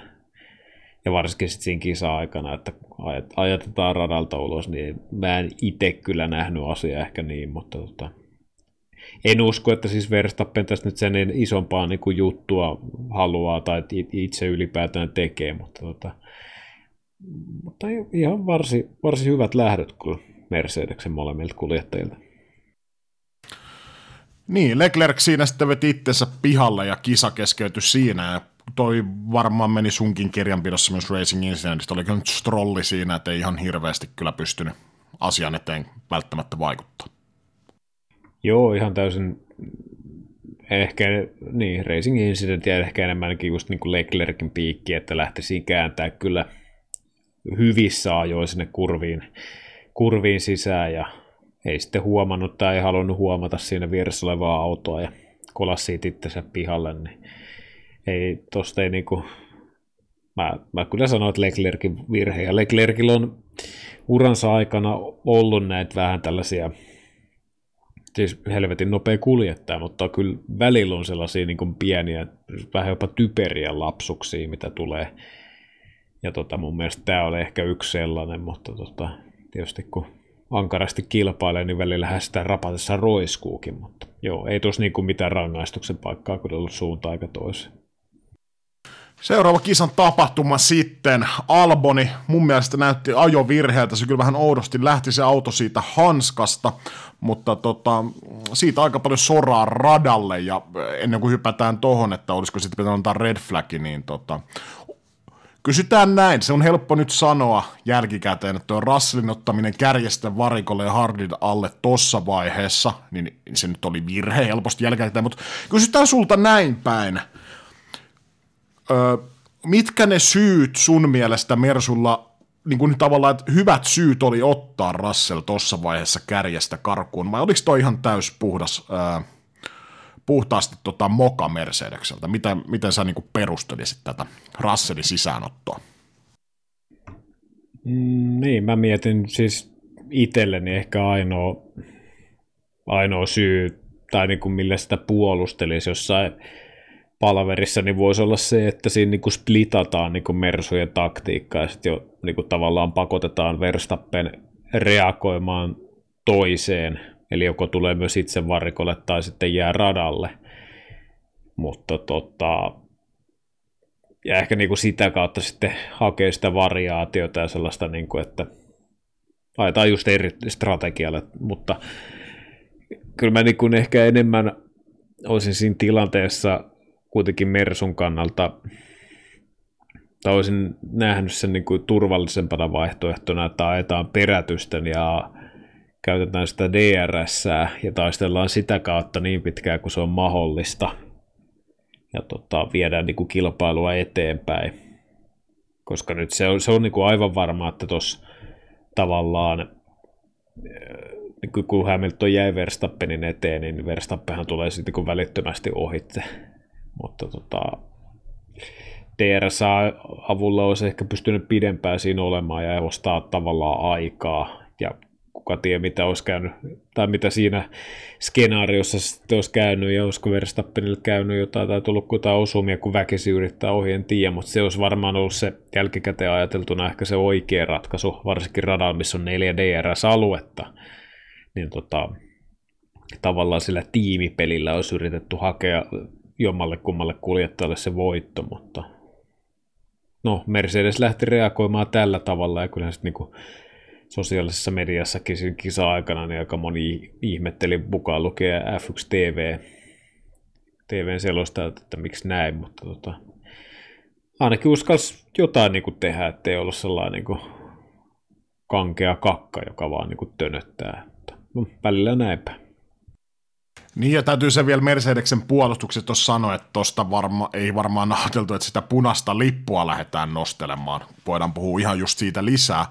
ja varsinkin sitten siinä kisa-aikana, että ajatetaan radalta ulos, niin mä en itse kyllä nähnyt asiaa ehkä niin, mutta tota, en usko, että siis Verstappen tästä nyt sen isompaa niin kuin juttua haluaa tai itse ylipäätään tekee, mutta, tota, mutta ihan varsin, varsin hyvät lähdöt kyllä Mercedeksen molemmilta kuljettajilta. Niin, Leclerc siinä sitten veti itsensä pihalle ja kisa keskeytyi siinä ja toi varmaan meni sunkin kirjanpidossa myös Racing Incidentistä, oliko nyt strolli siinä, että ei ihan hirveästi kyllä pystynyt asian eteen välttämättä vaikuttaa. Joo, ihan täysin ehkä niin, Racing Incident ja ehkä enemmänkin just niin kuin Leclerkin piikki, että lähtisi kääntää kyllä hyvissä ajoin sinne kurviin, kurviin sisään ja ei sitten huomannut tai ei halunnut huomata siinä vieressä olevaa autoa ja kolasi siitä itsensä pihalle, niin ei tosta ei niinku, mä, mä kyllä sanoin, että Leclerkin virhe, ja Leclerkillä on uransa aikana ollut näitä vähän tällaisia, siis helvetin nopea kuljettaja, mutta kyllä välillä on sellaisia niin pieniä, vähän jopa typeriä lapsuksia, mitä tulee. Ja tota, mun mielestä tämä oli ehkä yksi sellainen, mutta tota, tietysti kun ankarasti kilpailee, niin välillä sitä rapatessa roiskuukin, mutta joo, ei tuossa niinku mitään rangaistuksen paikkaa kyllä ollut suunta aika toiseen. Seuraava kisan tapahtuma sitten. Alboni mun mielestä näytti ajovirheeltä. Se kyllä vähän oudosti lähti se auto siitä hanskasta, mutta tota, siitä aika paljon soraa radalle. Ja ennen kuin hypätään tohon, että olisiko sitten pitänyt antaa red flag, niin tota, Kysytään näin, se on helppo nyt sanoa jälkikäteen, että tuo Russellin ottaminen kärjestä varikolle ja Hardin alle tossa vaiheessa, niin se nyt oli virhe helposti jälkikäteen, mutta kysytään sulta näin päin – Öö, mitkä ne syyt sun mielestä Mersulla, niin kuin tavallaan, että hyvät syyt oli ottaa Russell tuossa vaiheessa kärjestä karkuun, vai oliko toi ihan täys puhdas, öö, puhtaasti tota moka Mercedekseltä? Miten, miten sä niin perustelisit tätä Russellin sisäänottoa? Mm, niin, mä mietin siis itselleni ehkä ainoa, ainoa syy, tai niin kuin millä sitä puolustelisi jossain palaverissa, niin voisi olla se, että siinä niin kuin splitataan niin kuin Mersujen taktiikkaa ja sitten jo niin kuin tavallaan pakotetaan Verstappen reagoimaan toiseen, eli joko tulee myös itse varikolle tai sitten jää radalle. Mutta tota, ja ehkä niin kuin sitä kautta sitten hakee sitä variaatiota ja sellaista, niin kuin, että laitetaan just eri strategialle, mutta kyllä mä niin kuin ehkä enemmän olisin siinä tilanteessa kuitenkin Mersun kannalta tai olisin nähnyt sen niin kuin turvallisempana vaihtoehtona, että ajetaan perätysten ja käytetään sitä DRS ja taistellaan sitä kautta niin pitkään kuin se on mahdollista ja tota, viedään niin kuin kilpailua eteenpäin. Koska nyt se on, se on niin kuin aivan varma, että tuossa tavallaan niin kun Hamilton jäi Verstappenin eteen, niin Verstappenhan tulee sitten niin välittömästi ohitse mutta tota, DRS-avulla olisi ehkä pystynyt pidempään siinä olemaan ja ostaa tavallaan aikaa. Ja kuka tiedä mitä olisi käynyt, tai mitä siinä skenaariossa sitten olisi käynyt, ja olisiko Verstappenille käynyt jotain, tai tullut jotain osumia, kun väkisi yrittää ohi, en tiedä, mutta se olisi varmaan ollut se jälkikäteen ajateltuna ehkä se oikea ratkaisu, varsinkin radalla, missä on neljä DRS-aluetta, niin tota, tavallaan sillä tiimipelillä olisi yritetty hakea jommalle kummalle kuljettajalle se voitto, mutta no Mercedes lähti reagoimaan tällä tavalla ja kyllähän sitten niin sosiaalisessa mediassakin siinä kisa-aikana niin aika moni ihmetteli mukaan lukea F1 TV, TVn selosta, että, että miksi näin, mutta tota, ainakin uskalsi jotain niin kuin tehdä, ettei ollut sellainen niin kuin kankea kakka, joka vaan niin kuin tönöttää. Mutta, no, välillä näinpä. Niin ja täytyy se vielä Mercedeksen puolustukset tuossa sanoa, että tuosta varma, ei varmaan ajateltu, että sitä punaista lippua lähdetään nostelemaan. Voidaan puhua ihan just siitä lisää.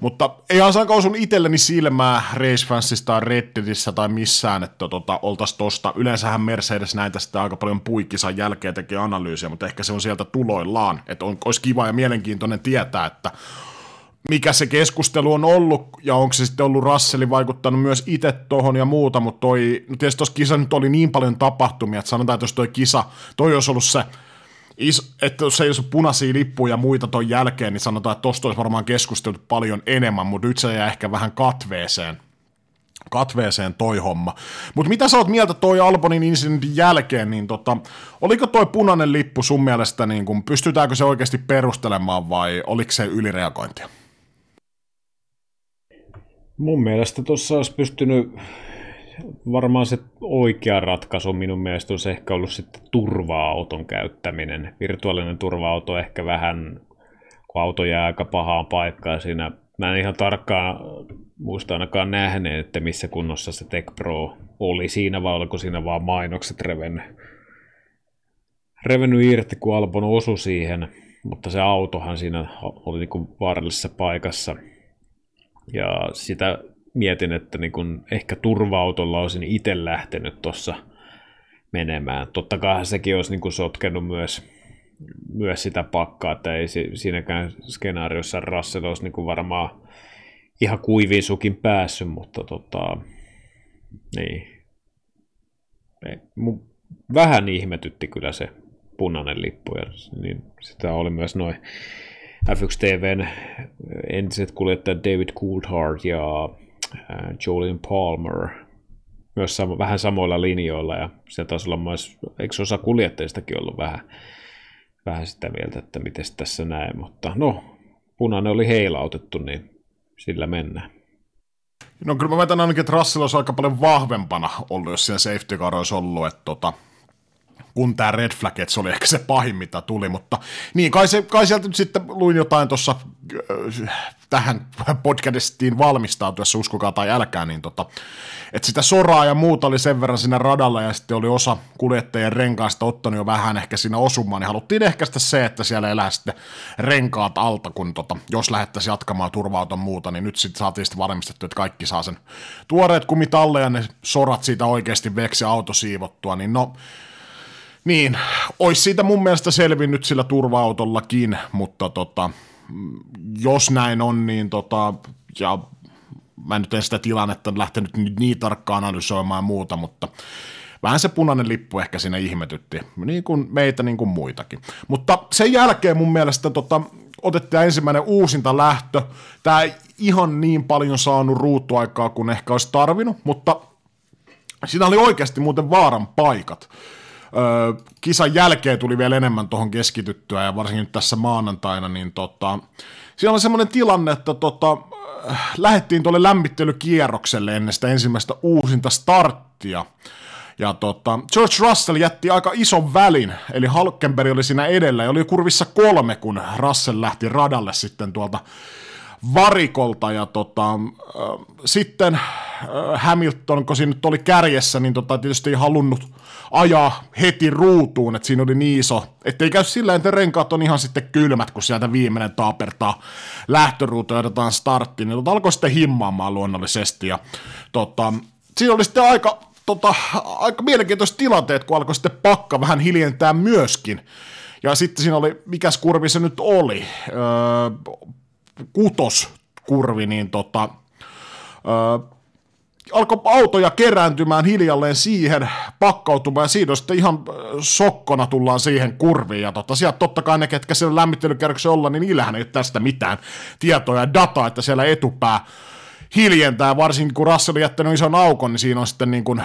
Mutta ei ainakaan osun itselleni silmää Racefansissa tai Redditissä tai missään, että tota, oltaisiin tosta. Yleensähän Mercedes näitä sitten aika paljon puikkisan jälkeen tekee analyysiä, mutta ehkä se on sieltä tuloillaan. Että on, olisi kiva ja mielenkiintoinen tietää, että mikä se keskustelu on ollut, ja onko se sitten ollut Russellin vaikuttanut myös itse tuohon ja muuta, mutta toi, no tietysti tuossa kisa nyt oli niin paljon tapahtumia, että sanotaan, että jos toi kisa, toi olisi ollut se, että jos ei olisi punaisia lippuja ja muita ton jälkeen, niin sanotaan, että tosta olisi varmaan keskusteltu paljon enemmän, mutta nyt se jää ehkä vähän katveeseen, katveeseen toi homma. Mutta mitä sä oot mieltä toi Albonin incidentin jälkeen, niin tota, oliko toi punainen lippu sun mielestä, niin kun, pystytäänkö se oikeasti perustelemaan vai oliko se ylireagointia? Mun mielestä tuossa olisi pystynyt, varmaan se oikea ratkaisu minun mielestä olisi ehkä ollut sitten turva-auton käyttäminen. Virtuaalinen turva-auto ehkä vähän, kun auto jää aika pahaan paikkaan siinä. Mä en ihan tarkkaan muista ainakaan nähneen, että missä kunnossa se Tech Pro oli siinä, vai oliko siinä vaan mainokset revennyt, revennyt irti, kun Albon osui siihen. Mutta se autohan siinä oli niin kuin vaarallisessa paikassa – ja sitä mietin, että niin kun ehkä turva-autolla olisin itse lähtenyt tuossa menemään. Totta kai sekin olisi niin sotkenut myös, myös sitä pakkaa, että ei siinäkään skenaariossa Russell olisi niin varmaan ihan kuiviin sukin päässyt, mutta tota, niin. Vähän ihmetytti kyllä se punainen lippu, ja niin sitä oli myös noin F1 TVn entiset kuljettajat David Coulthard ja äh, Jolien Palmer myös sama, vähän samoilla linjoilla ja se taisi olla myös, eikö osa kuljettajistakin ollut vähän, vähän sitä mieltä, että miten tässä näin, mutta no, punainen oli heilautettu, niin sillä mennään. No kyllä mä väitän ainakin, että Russell olisi aika paljon vahvempana ollut, jos siellä safety car olisi ollut, että tota, kun tämä Red Flag, että se oli ehkä se pahin, mitä tuli, mutta niin, kai, se, kai sieltä nyt sitten luin jotain tuossa äh, tähän podcastiin valmistautuessa, uskokaa tai älkää, niin tota, että sitä soraa ja muuta oli sen verran siinä radalla, ja sitten oli osa kuljettajien renkaista ottanut jo vähän ehkä siinä osumaan, niin haluttiin ehkäistä se, että siellä elää sitten renkaat alta, kun tota, jos lähettäisiin jatkamaan turvauton muuta, niin nyt sitten saatiin sitten varmistettu, että kaikki saa sen tuoreet kumit alle, ja ne sorat siitä oikeasti veksi auto siivottua, niin no, niin, olisi siitä mun mielestä selvinnyt sillä turva-autollakin, mutta tota, jos näin on, niin tota, ja mä nyt en sitä tilannetta lähtenyt niin tarkkaan analysoimaan ja muuta, mutta vähän se punainen lippu ehkä siinä ihmetytti, niin kuin meitä niin kuin muitakin. Mutta sen jälkeen mun mielestä tota, otettiin ensimmäinen uusinta lähtö. Tämä ei ihan niin paljon saanut ruutuaikaa kuin ehkä olisi tarvinnut, mutta siinä oli oikeasti muuten vaaran paikat öö, kisan jälkeen tuli vielä enemmän tuohon keskityttyä, ja varsinkin tässä maanantaina, niin tota, siinä oli semmoinen tilanne, että tota, lähdettiin tuolle lämmittelykierrokselle ennen sitä ensimmäistä uusinta starttia, ja tota, George Russell jätti aika ison välin, eli Halkenberg oli siinä edellä, ja oli kurvissa kolme, kun Russell lähti radalle sitten tuolta varikolta, ja tota, äh, sitten äh, Hamilton, kun siinä nyt oli kärjessä, niin tota, tietysti ei halunnut ajaa heti ruutuun, että siinä oli niin iso, ettei käy sillä, että renkaat on ihan sitten kylmät, kun sieltä viimeinen taapertaa lähtöruutu ja otetaan starttiin, niin tota, alkoi sitten himmaamaan luonnollisesti, ja tota, siinä oli sitten aika, tota, aika mielenkiintoiset tilanteet, kun alkoi sitten pakka vähän hiljentää myöskin, ja sitten siinä oli, mikäs kurvi se nyt oli, öö, kutoskurvi, niin tota, öö, alkoi autoja kerääntymään hiljalleen siihen, pakkautumaan, ja siinä sitten ihan sokkona tullaan siihen kurviin, ja tota, sieltä totta kai ne, ketkä siellä lämmittelykerroksessa olla, niin niillähän ei ole tästä mitään tietoa ja dataa, että siellä etupää hiljentää, varsinkin kun Russell on jättänyt ison aukon, niin siinä on sitten niin kuin,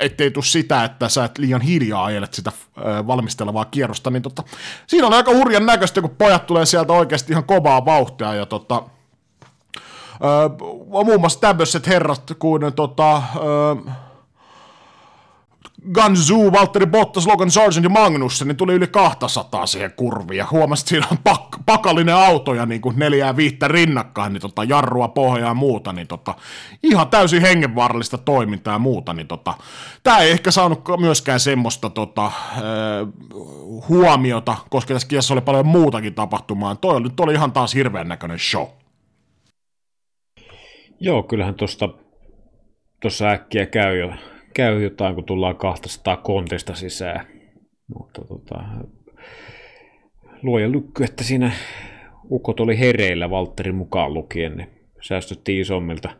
ettei tule sitä, että sä et liian hiljaa ajelet sitä valmistelevaa kierrosta, niin tota, siinä on aika hurjan näköistä, kun pojat tulee sieltä oikeasti ihan kovaa vauhtia, ja tota, öö, muun muassa tämmöiset herrat kuin tota, öö, Ganzu, Valtteri Bottas, Logan Sargent ja Magnussen, niin tuli yli 200 siihen kurviin, ja huomasit, että siinä on pak- pakallinen auto ja niin kuin neljää viittä rinnakkain, niin tota, jarrua pohjaa ja muuta, niin tota, ihan täysin hengenvaarallista toimintaa ja muuta, niin tota, tämä ei ehkä saanut myöskään semmoista tota, äh, huomiota, koska tässä kielessä oli paljon muutakin tapahtumaa. Toi nyt oli ihan taas hirveän näköinen show. Joo, kyllähän tuosta tuossa äkkiä käy, jo, käy jotain, kun tullaan 200 kontista sisään. Mutta tota, luoja lykky, että siinä ukot oli hereillä Valtterin mukaan lukien, niin säästyttiin isommilta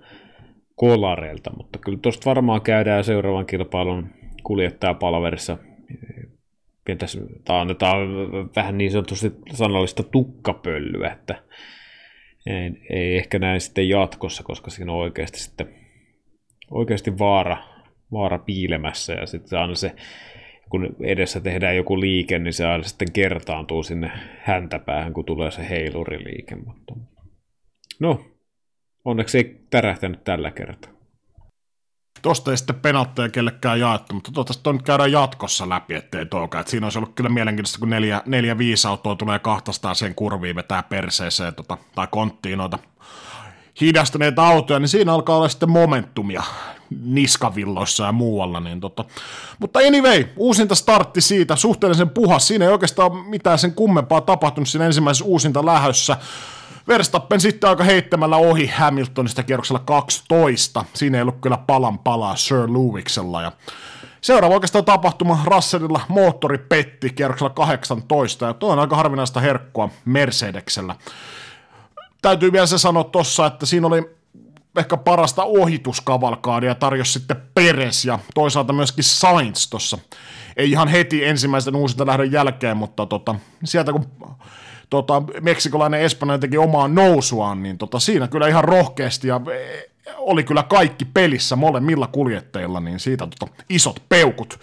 kolareilta, mutta kyllä tuosta varmaan käydään seuraavan kilpailun kuljettajapalverissa tai annetaan vähän niin sanotusti sanallista tukkapölyä, että ei, ei ehkä näin sitten jatkossa, koska siinä on oikeasti sitten oikeasti vaara, vaara piilemässä ja sitten aina se, kun edessä tehdään joku liike, niin se aina sitten kertaantuu sinne häntäpäähän, kun tulee se heiluriliike. Mutta... No, onneksi ei tärähtänyt tällä kertaa. Tuosta ei sitten penaltteja kellekään jaettu, mutta toivottavasti tuon nyt käydään jatkossa läpi, ettei toika. Et siinä olisi ollut kyllä mielenkiintoista, kun neljä, neljä viisi autoa tulee 200 sen kurviin vetää perseeseen tota, tai konttiin noita hidastuneita autoja, niin siinä alkaa olla sitten momentumia niskavilloissa ja muualla. Niin tota. Mutta anyway, uusinta startti siitä, suhteellisen puhas. Siinä ei oikeastaan mitään sen kummempaa tapahtunut siinä ensimmäisessä uusinta lähössä. Verstappen sitten aika heittämällä ohi Hamiltonista kierroksella 12. Siinä ei ollut kyllä palan palaa Sir Lewisella. Ja seuraava oikeastaan tapahtuma Russellilla moottori petti kierroksella 18. Ja tuo on aika harvinaista herkkua Mercedeksellä täytyy vielä se sanoa tossa, että siinä oli ehkä parasta ohituskavalkaadia tarjosi sitten Peres ja toisaalta myöskin Sainz tuossa. Ei ihan heti ensimmäisen uusinta lähdön jälkeen, mutta tota, sieltä kun tota, meksikolainen Espanja teki omaa nousuaan, niin tota, siinä kyllä ihan rohkeasti ja e, oli kyllä kaikki pelissä molemmilla kuljettajilla, niin siitä tota, isot peukut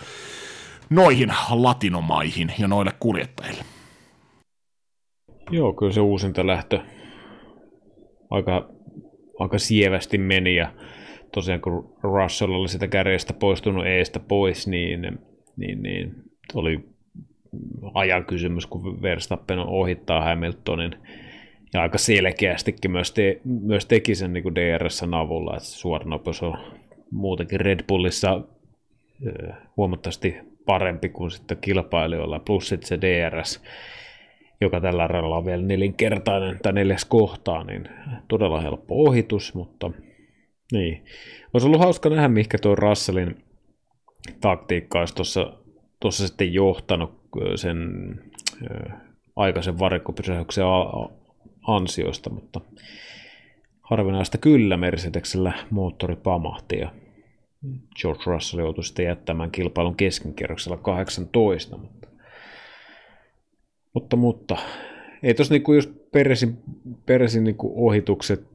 noihin latinomaihin ja noille kuljettajille. Joo, kyllä se uusinta lähtö aika, aika sievästi meni ja tosiaan kun Russell oli sitä kärjestä poistunut eestä pois, niin, niin, niin oli ajan kysymys, kun Verstappen ohittaa Hamiltonin. Ja aika selkeästikin myös, te, myös teki sen niin DRSn avulla, että suoranopeus on muutenkin Red Bullissa huomattavasti parempi kuin sitten kilpailijoilla, plus sitten se DRS joka tällä radalla on vielä nelinkertainen tai neljäs kohtaa, niin todella helppo ohitus, mutta niin. Olisi ollut hauska nähdä, mikä tuo Russellin taktiikka olisi tuossa, tuossa sitten johtanut sen aikaisen varikkopysähdyksen ansioista, mutta harvinaista kyllä Mercedeksellä moottori pamahti ja George Russell joutui sitten jättämään kilpailun keskinkierroksella 18, mutta mutta, mutta ei tuossa niinku jos Peresin, Peresin niinku ohitukset,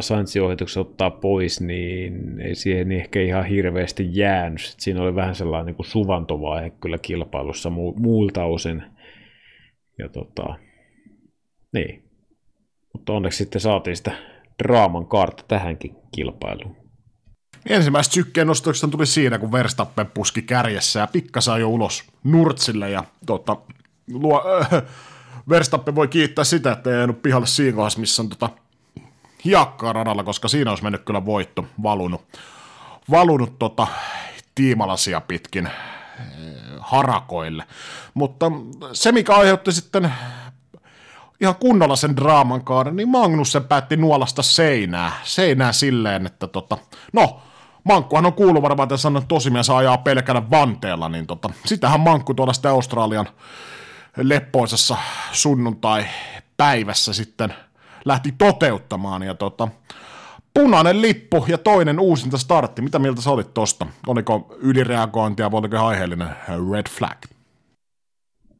Sainzin ohitukset ottaa pois, niin ei siihen ehkä ihan hirveästi jäänyt. Sitten siinä oli vähän sellainen niinku suvantovaihe kyllä kilpailussa mu- muilta osin. Ja tota, niin. Mutta onneksi sitten saatiin sitä draaman kaarta tähänkin kilpailuun. Ensimmäiset sykkeen nostokset tuli siinä, kun Verstappen puski kärjessä ja pikkasen jo ulos Nurtsille ja tota, luo, äh, Verstappen voi kiittää sitä, että ei jäänyt pihalle siinä kohdassa, missä on tota, hiakkaa radalla, koska siinä olisi mennyt kyllä voitto valunut, valunut tota, tiimalasia pitkin äh, harakoille. Mutta se, mikä aiheutti sitten ihan kunnolla sen draaman kaaren, niin Magnussen päätti nuolasta seinää. Seinää silleen, että tota, no, Mankkuhan on kuullut varmaan, että sanon tosimies ajaa pelkänä vanteella, niin tota, sitähän Mankku tuolla sitten Australian leppoisessa sunnuntai-päivässä sitten lähti toteuttamaan. Ja tota, punainen lippu ja toinen uusinta startti. Mitä mieltä sä olit tosta? Oliko ylireagointia vai oliko aiheellinen red flag?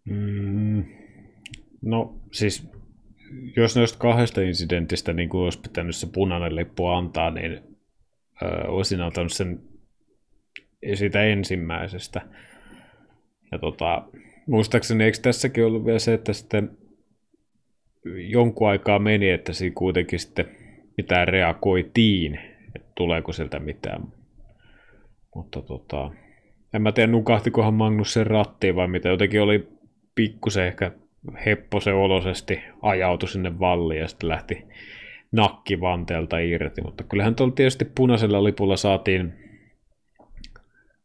Mm, no siis jos noista kahdesta incidentistä niin kuin olisi pitänyt se punainen lippu antaa, niin ö, olisin antanut sen siitä ensimmäisestä. Ja tota, muistaakseni eikö tässäkin ollut vielä se, että sitten jonkun aikaa meni, että siinä kuitenkin sitten mitään reagoitiin, että tuleeko sieltä mitään. Mutta tota, en mä tiedä nukahtikohan Magnus sen rattiin vai mitä, jotenkin oli pikkusen ehkä hepposen olosesti ajautui sinne valliin ja sitten lähti nakkivanteelta irti, mutta kyllähän tuolla tietysti punaisella lipulla saatiin,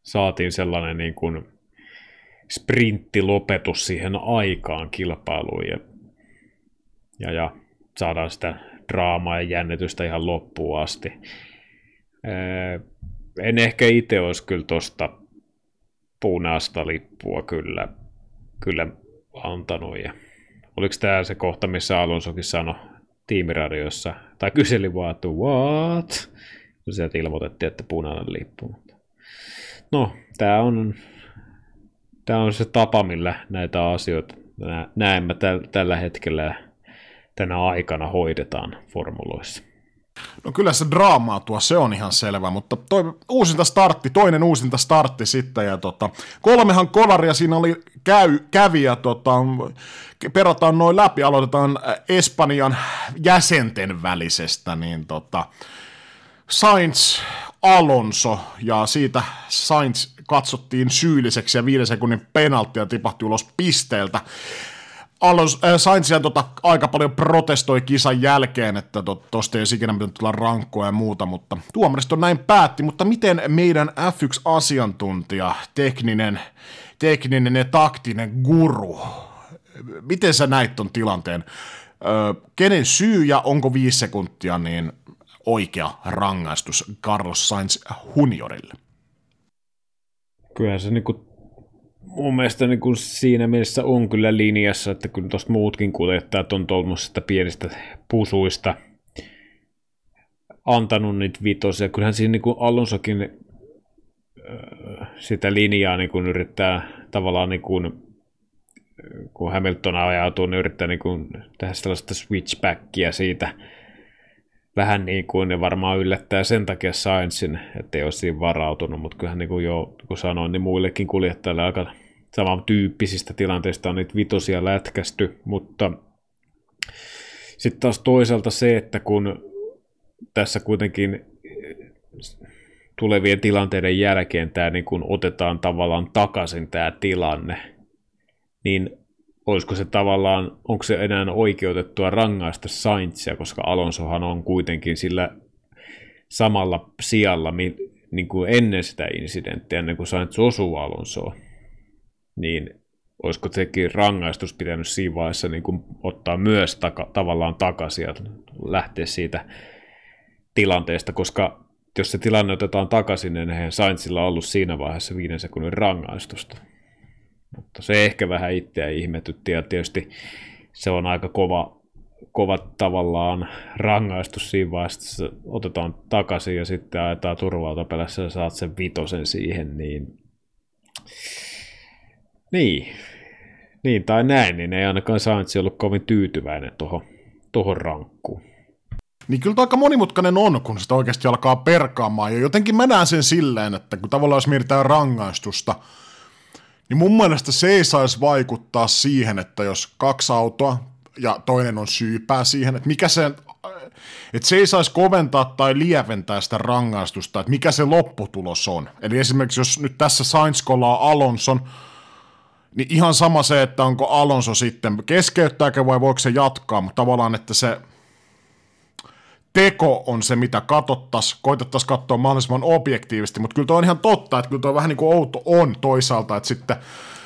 saatiin sellainen niin kuin sprinttilopetus siihen aikaan kilpailuun ja, ja, ja saadaan sitä draamaa ja jännitystä ihan loppuun asti. En ehkä itse olisi kyllä tuosta punaista lippua kyllä, kyllä antanut. Ja oliko tämä se kohta, missä Alonsokin sanoi tiimiradiossa, tai kyseli vaan, että what? Sieltä ilmoitettiin, että punainen lippu. No, tämä on, tämä on se tapa, millä näitä asioita näemme tällä hetkellä tänä aikana hoidetaan formuloissa. No kyllä se draamaa tuo, se on ihan selvä, mutta toi uusinta startti, toinen uusinta startti sitten, ja tota, kolmehan kolaria siinä oli käy, kävi, ja tota, perataan noin läpi, aloitetaan Espanjan jäsenten välisestä, niin tota, Sainz, Alonso, ja siitä Sainz katsottiin syylliseksi, ja viiden sekunnin penaltia tipahtui ulos pisteeltä. Alons, äh, Sainzia tota, aika paljon protestoi kisan jälkeen, että tuosta to, ei ikinä pitänyt tulla rankkoa ja muuta, mutta tuomaristo näin päätti, mutta miten meidän F1-asiantuntija, tekninen, tekninen ja taktinen guru, miten sä näit ton tilanteen? Ö, kenen syy ja onko viisi sekuntia niin oikea rangaistus Carlos Sainz juniorille? Kyllä se niinku mun mielestä niin kuin siinä mielessä on kyllä linjassa, että kyllä tuosta muutkin kuljettajat on tuommoisista pienistä pusuista antanut niitä vitosia. Kyllähän siinä niin kuin Alonsokin sitä linjaa niin kuin yrittää tavallaan niin kuin, kun Hamilton ajautuu, niin yrittää niin kuin tehdä sellaista switchbackia siitä vähän niin kuin ne varmaan yllättää sen takia Sainzin, ettei ole siinä varautunut, mutta kyllähän niin kuin jo, kun sanoin, niin muillekin kuljettajille aika samantyyppisistä tilanteista on niitä vitosia lätkästy, mutta sitten taas toisaalta se, että kun tässä kuitenkin tulevien tilanteiden jälkeen tämä niin kun otetaan tavallaan takaisin tämä tilanne, niin olisiko se tavallaan, onko se enää oikeutettua rangaista Sainzia, koska Alonsohan on kuitenkin sillä samalla sijalla niin kuin ennen sitä incidenttiä, ennen kuin Sainz osuu Alonsoon niin olisiko sekin rangaistus pitänyt siinä vaiheessa niin kuin ottaa myös taka, tavallaan takaisin ja lähteä siitä tilanteesta, koska jos se tilanne otetaan takaisin, niin eihän Sainzilla ollut siinä vaiheessa viiden sekunnin rangaistusta. Mutta se ehkä vähän itseä ihmetytti ja tietysti se on aika kova, kova tavallaan rangaistus siinä vaiheessa, että otetaan takaisin ja sitten ajetaan turvalta ja saat sen vitosen siihen, niin niin. Niin tai näin, niin ei ainakaan Sainz ollut kovin tyytyväinen tuohon tohon rankkuun. Niin kyllä aika monimutkainen on, kun sitä oikeasti alkaa perkaamaan. Ja jotenkin mä näen sen silleen, että kun tavallaan jos mietitään rangaistusta, niin mun mielestä se ei saisi vaikuttaa siihen, että jos kaksi autoa ja toinen on syypää siihen, että mikä se, että se ei saisi koventaa tai lieventää sitä rangaistusta, että mikä se lopputulos on. Eli esimerkiksi jos nyt tässä Sainz kolaa Alonson, niin ihan sama se, että onko Alonso sitten keskeyttääkö vai voiko se jatkaa, mutta tavallaan, että se teko on se, mitä katsottaisiin, koitettaisiin katsoa mahdollisimman objektiivisesti, mutta kyllä tuo on ihan totta, että kyllä tuo vähän niin kuin outo on toisaalta, että sitten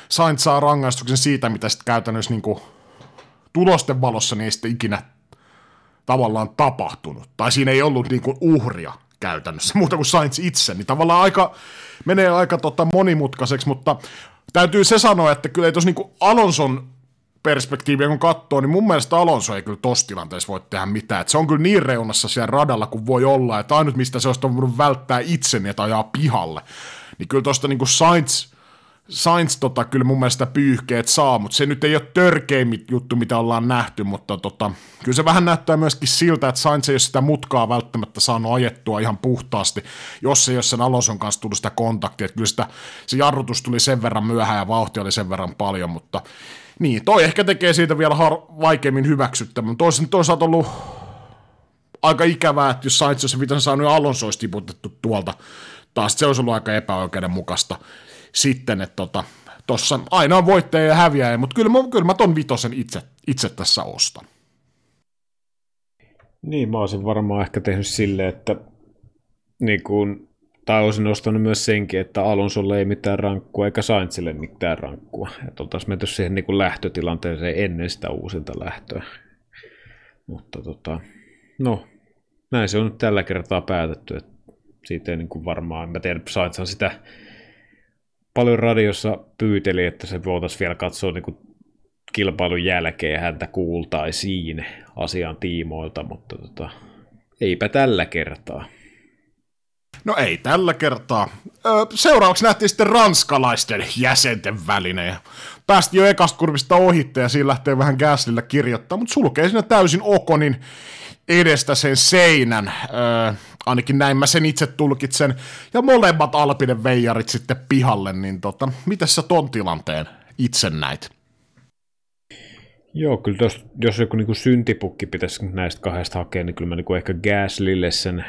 Sainz saa rangaistuksen siitä, mitä sitten käytännössä niin kuin tulosten valossa niin sitten ikinä tavallaan tapahtunut, tai siinä ei ollut niin kuin uhria käytännössä, muuta kuin Sainz itse, niin tavallaan aika, menee aika tota monimutkaiseksi, mutta täytyy se sanoa, että kyllä ei tuossa niinku Alonson perspektiiviä kun katsoo, niin mun mielestä Alonso ei kyllä tossa tilanteessa voi tehdä mitään. Et se on kyllä niin reunassa siellä radalla kuin voi olla, että ainut mistä se olisi voinut välttää itseni, että ajaa pihalle. Niin kyllä tuosta niinku Sainz Sainz tota, kyllä mun mielestä pyyhkeet saa, mutta se nyt ei ole törkein juttu, mitä ollaan nähty, mutta tota, kyllä se vähän näyttää myöskin siltä, että Sainz ei ole sitä mutkaa välttämättä saanut ajettua ihan puhtaasti, jos ei ole sen Alonson kanssa tullut sitä kontaktia, että kyllä sitä, se jarrutus tuli sen verran myöhään ja vauhti oli sen verran paljon, mutta niin, toi ehkä tekee siitä vielä har- vaikeammin hyväksyttävän, olisi toisaalta ollut aika ikävää, että jos Sainz olisi saanut Alonso olisi tiputettu tuolta, taas se olisi ollut aika epäoikeudenmukaista sitten, että tota, tossa aina on voittaja ja häviäjä, mutta kyllä, mä, kyllä mä ton vitosen itse, itse tässä ostan. Niin, mä olisin varmaan ehkä tehnyt silleen, että niin kuin, tai olisin ostanut myös senkin, että Alonsolle ei mitään rankkua eikä Saintsille mitään rankkua. Että oltaisiin menty siihen niin kuin lähtötilanteeseen ennen sitä uusinta lähtöä. Mutta tota, no, näin se on nyt tällä kertaa päätetty. Että siitä ei niin kuin varmaan, mä tiedän, Saintshan sitä paljon radiossa pyyteli, että se voitaisiin vielä katsoa niin kuin kilpailun jälkeen häntä kuultaisiin asian tiimoilta, mutta tota, eipä tällä kertaa. No ei tällä kertaa. seuraavaksi nähtiin sitten ranskalaisten jäsenten väline. Päästi jo ekasta kurvista ohitte ja siinä lähtee vähän Gaslillä kirjoittaa, mutta sulkee siinä täysin Okonin edestä sen seinän. Öö, ainakin näin mä sen itse tulkitsen. Ja molemmat Alpinen veijarit sitten pihalle, niin tota, miten sä ton tilanteen itse näit? Joo, kyllä tos, jos joku niin syntipukki pitäisi näistä kahdesta hakea, niin kyllä mä niin ehkä Gaslille sen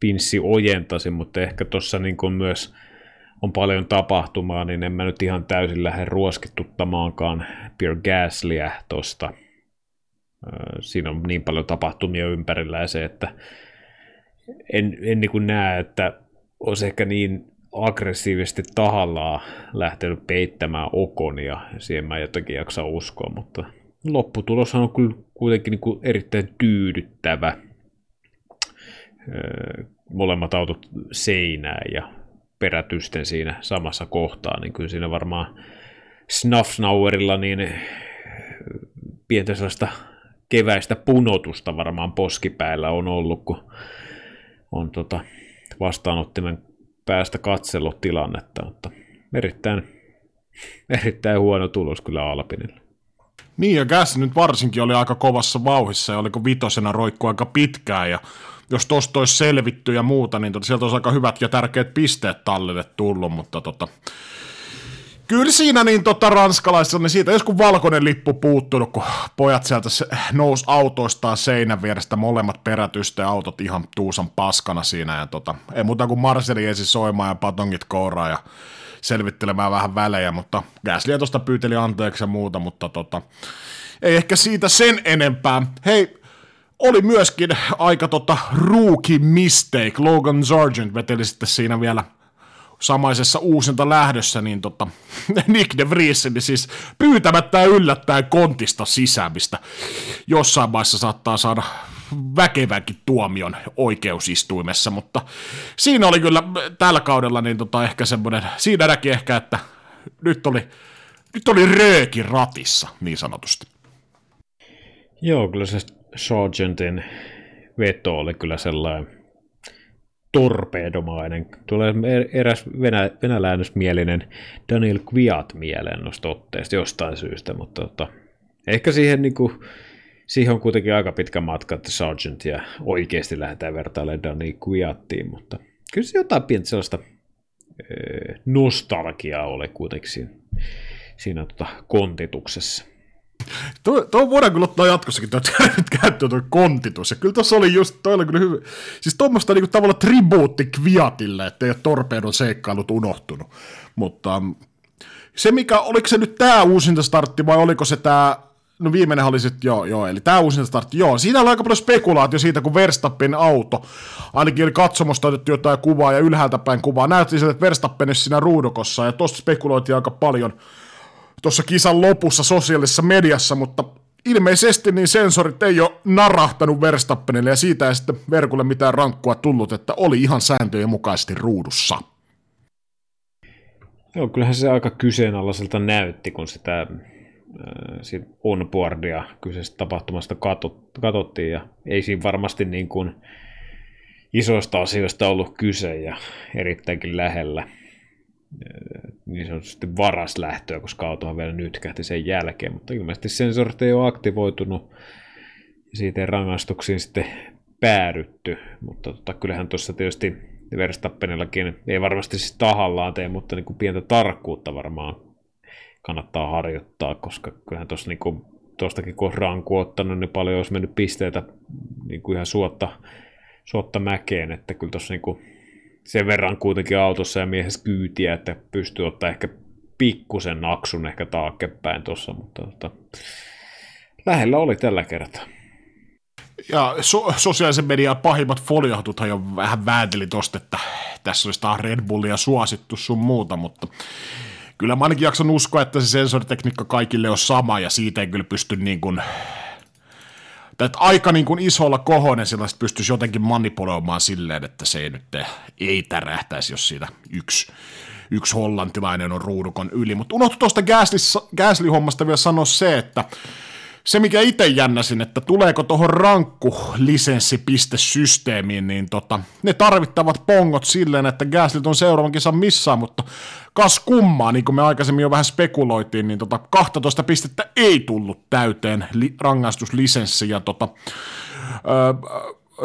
pinssi ojentasin, mutta ehkä tuossa niin myös on paljon tapahtumaa, niin en mä nyt ihan täysin lähde ruoskituttamaankaan Pierre Gaslyä tuosta. Siinä on niin paljon tapahtumia ympärillä ja se, että en, en niin kuin näe, että olisi ehkä niin aggressiivisesti tahallaan lähtenyt peittämään Okonia, siihen mä jotenkin jaksa uskoa, mutta lopputulos on kyllä kuitenkin niin kuin erittäin tyydyttävä. Molemmat autot seinään ja perätysten siinä samassa kohtaa, niin kyllä siinä varmaan Snuffnauerilla niin pientä sellaista keväistä punotusta varmaan poskipäällä on ollut, kun on tota vastaanottimen päästä katsellut tilannetta, mutta erittäin, erittäin huono tulos kyllä Alpinille. Niin, ja Gas nyt varsinkin oli aika kovassa vauhissa, ja oliko vitosena roikku aika pitkään, ja jos tosta olisi selvitty ja muuta, niin tota, sieltä olisi aika hyvät ja tärkeät pisteet tallille tullut, mutta tota, Kyllä siinä niin tota ranskalaisilla, niin siitä joskus valkoinen lippu puuttunut, kun pojat sieltä nousi autoistaan seinän vierestä molemmat perätystä ja autot ihan tuusan paskana siinä. Ja tota, ei muuta kuin Marseli ensin soimaan ja patongit kouraa ja selvittelemään vähän välejä, mutta Gasly tuosta pyyteli anteeksi ja muuta, mutta tota, ei ehkä siitä sen enempää. Hei, oli myöskin aika tota rookie mistake. Logan Sargent veteli sitten siinä vielä samaisessa uusinta lähdössä, niin tota, Nick de Vries, niin siis pyytämättä ja yllättäen kontista sisäämistä jossain vaiheessa saattaa saada väkevänkin tuomion oikeusistuimessa, mutta siinä oli kyllä tällä kaudella niin tota ehkä semmoinen, siinä näki ehkä, että nyt oli, nyt oli rööki ratissa, niin sanotusti. Joo, kyllä se Sargentin veto oli kyllä sellainen torpedomainen. Tulee er-, eräs venä, venäläänysmielinen Daniel Kviat mieleen noista otteista jostain syystä, mutta tota, ehkä siihen, niin kuin, siihen on kuitenkin aika pitkä matka, että Sargent ja oikeasti lähdetään vertailemaan Daniel Kviattiin, mutta kyllä se jotain pientä sellaista nostalgiaa oli kuitenkin siinä, siinä tota, kontituksessa. Tuo, tuo voidaan kyllä ottaa jatkossakin tuo käyttöön tuo kontitus. Ja kyllä tuossa oli just, toi oli kyllä hyvä. Siis tuommoista niinku tavallaan tribuutti Kviatille, ettei ole torpeedon seikkailut unohtunut. Mutta um, se mikä, oliko se nyt tämä uusinta startti vai oliko se tämä No viimeinen oli sitten, joo, joo, eli tämä uusinta startti, joo. Siinä oli aika paljon spekulaatio siitä, kun Verstappen auto, ainakin oli katsomosta otettu jotain kuvaa ja ylhäältä päin kuvaa, näytti sieltä, että Verstappen siinä ruudukossa, ja tuosta spekuloitiin aika paljon tuossa kisan lopussa sosiaalisessa mediassa, mutta ilmeisesti niin sensorit ei ole narahtanut Verstappenille ja siitä ei sitten verkulle mitään rankkua tullut, että oli ihan sääntöjen mukaisesti ruudussa. Joo, kyllähän se aika kyseenalaiselta näytti, kun sitä äh, onboardia kyseisestä tapahtumasta katsottiin ja ei siinä varmasti niin kuin isoista asioista ollut kyse ja erittäinkin lähellä niin sanotusti varas lähtöä, koska autohan vielä nytkähti sen jälkeen, mutta ilmeisesti sensorit ei ole aktivoitunut ja siitä ei rangaistuksiin sitten päädytty, mutta tota, kyllähän tuossa tietysti Verstappenillakin ei varmasti siis tahallaan tee, mutta niin kuin pientä tarkkuutta varmaan kannattaa harjoittaa, koska kyllähän tuossa niin kuin, tuostakin kun on ottanut, niin paljon olisi mennyt pisteitä niin kuin ihan suotta, suotta mäkeen, että kyllä tuossa niin kuin sen verran kuitenkin autossa ja miehessä kyytiä, että pystyy ottaa ehkä pikkusen naksun ehkä taakkepäin tuossa, mutta tota, lähellä oli tällä kertaa. Ja so- sosiaalisen median pahimmat foliohatuthan jo vähän väänteli tosta, että tässä olisi taas Red Bullia suosittu sun muuta, mutta kyllä mä ainakin jaksan uskoa, että se sensoritekniikka kaikille on sama ja siitä ei kyllä pysty niin kuin tai että aika niin kuin isolla kohonen sellaista pystyisi jotenkin manipuloimaan silleen, että se ei nyt ei tärähtäisi, jos siitä yksi, yksi hollantilainen on ruudukon yli. Mutta unohtu tuosta Gasly-hommasta vielä sanoa se, että se, mikä itse jännäsin, että tuleeko tuohon rankkulisenssipistesysteemiin, niin tota, ne tarvittavat pongot silleen, että Gaslit on seuraavan kisan missään, mutta kas kummaa, niin kuin me aikaisemmin jo vähän spekuloitiin, niin tota 12 pistettä ei tullut täyteen li- rangaistuslisenssi, ja tota, öö,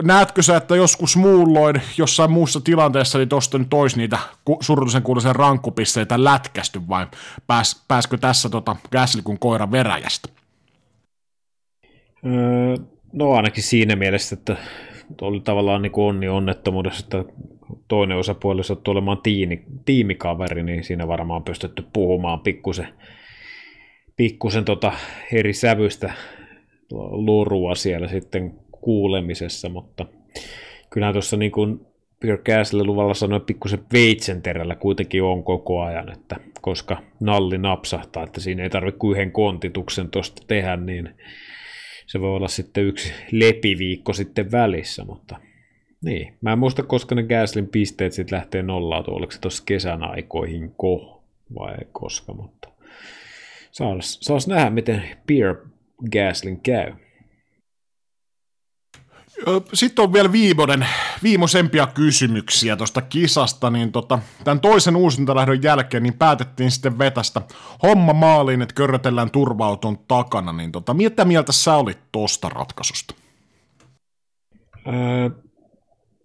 näetkö sä, että joskus muulloin jossain muussa tilanteessa niin tuosta nyt olisi niitä surullisen kuuluisen rankkupisteitä lätkästy vai pääs, pääskö tässä tota Gasly kuin koira veräjästä? Öö, no ainakin siinä mielessä, että oli tavallaan niin onni onnettomuudessa, että toinen osapuoli sattui olemaan tiimi, tiimikaveri, niin siinä varmaan pystytty puhumaan pikkusen, pikkusen tota eri sävystä lurua siellä sitten kuulemisessa, mutta kyllähän tuossa niin kuin Pierre Gasly luvalla sanoi, pikkusen veitsenterällä kuitenkin on koko ajan, että koska nalli napsahtaa, että siinä ei tarvitse kuin yhden kontituksen tuosta tehdä, niin se voi olla sitten yksi lepiviikko sitten välissä, mutta niin. Mä en muista, koska ne Gaslin pisteet sitten lähtee nollautumaan, oliko se tuossa kesän aikoihin ko vai koska, mutta saas, saas nähdä, miten Pierre Gaslin käy. Sitten on vielä viimeinen, viimeisempia kysymyksiä tuosta kisasta, niin tota, tämän toisen uusintalähdön jälkeen niin päätettiin sitten vetästä homma maaliin, että körrötellään turvauton takana, niin tota, mitä mieltä sä olit tuosta ratkaisusta? Öö,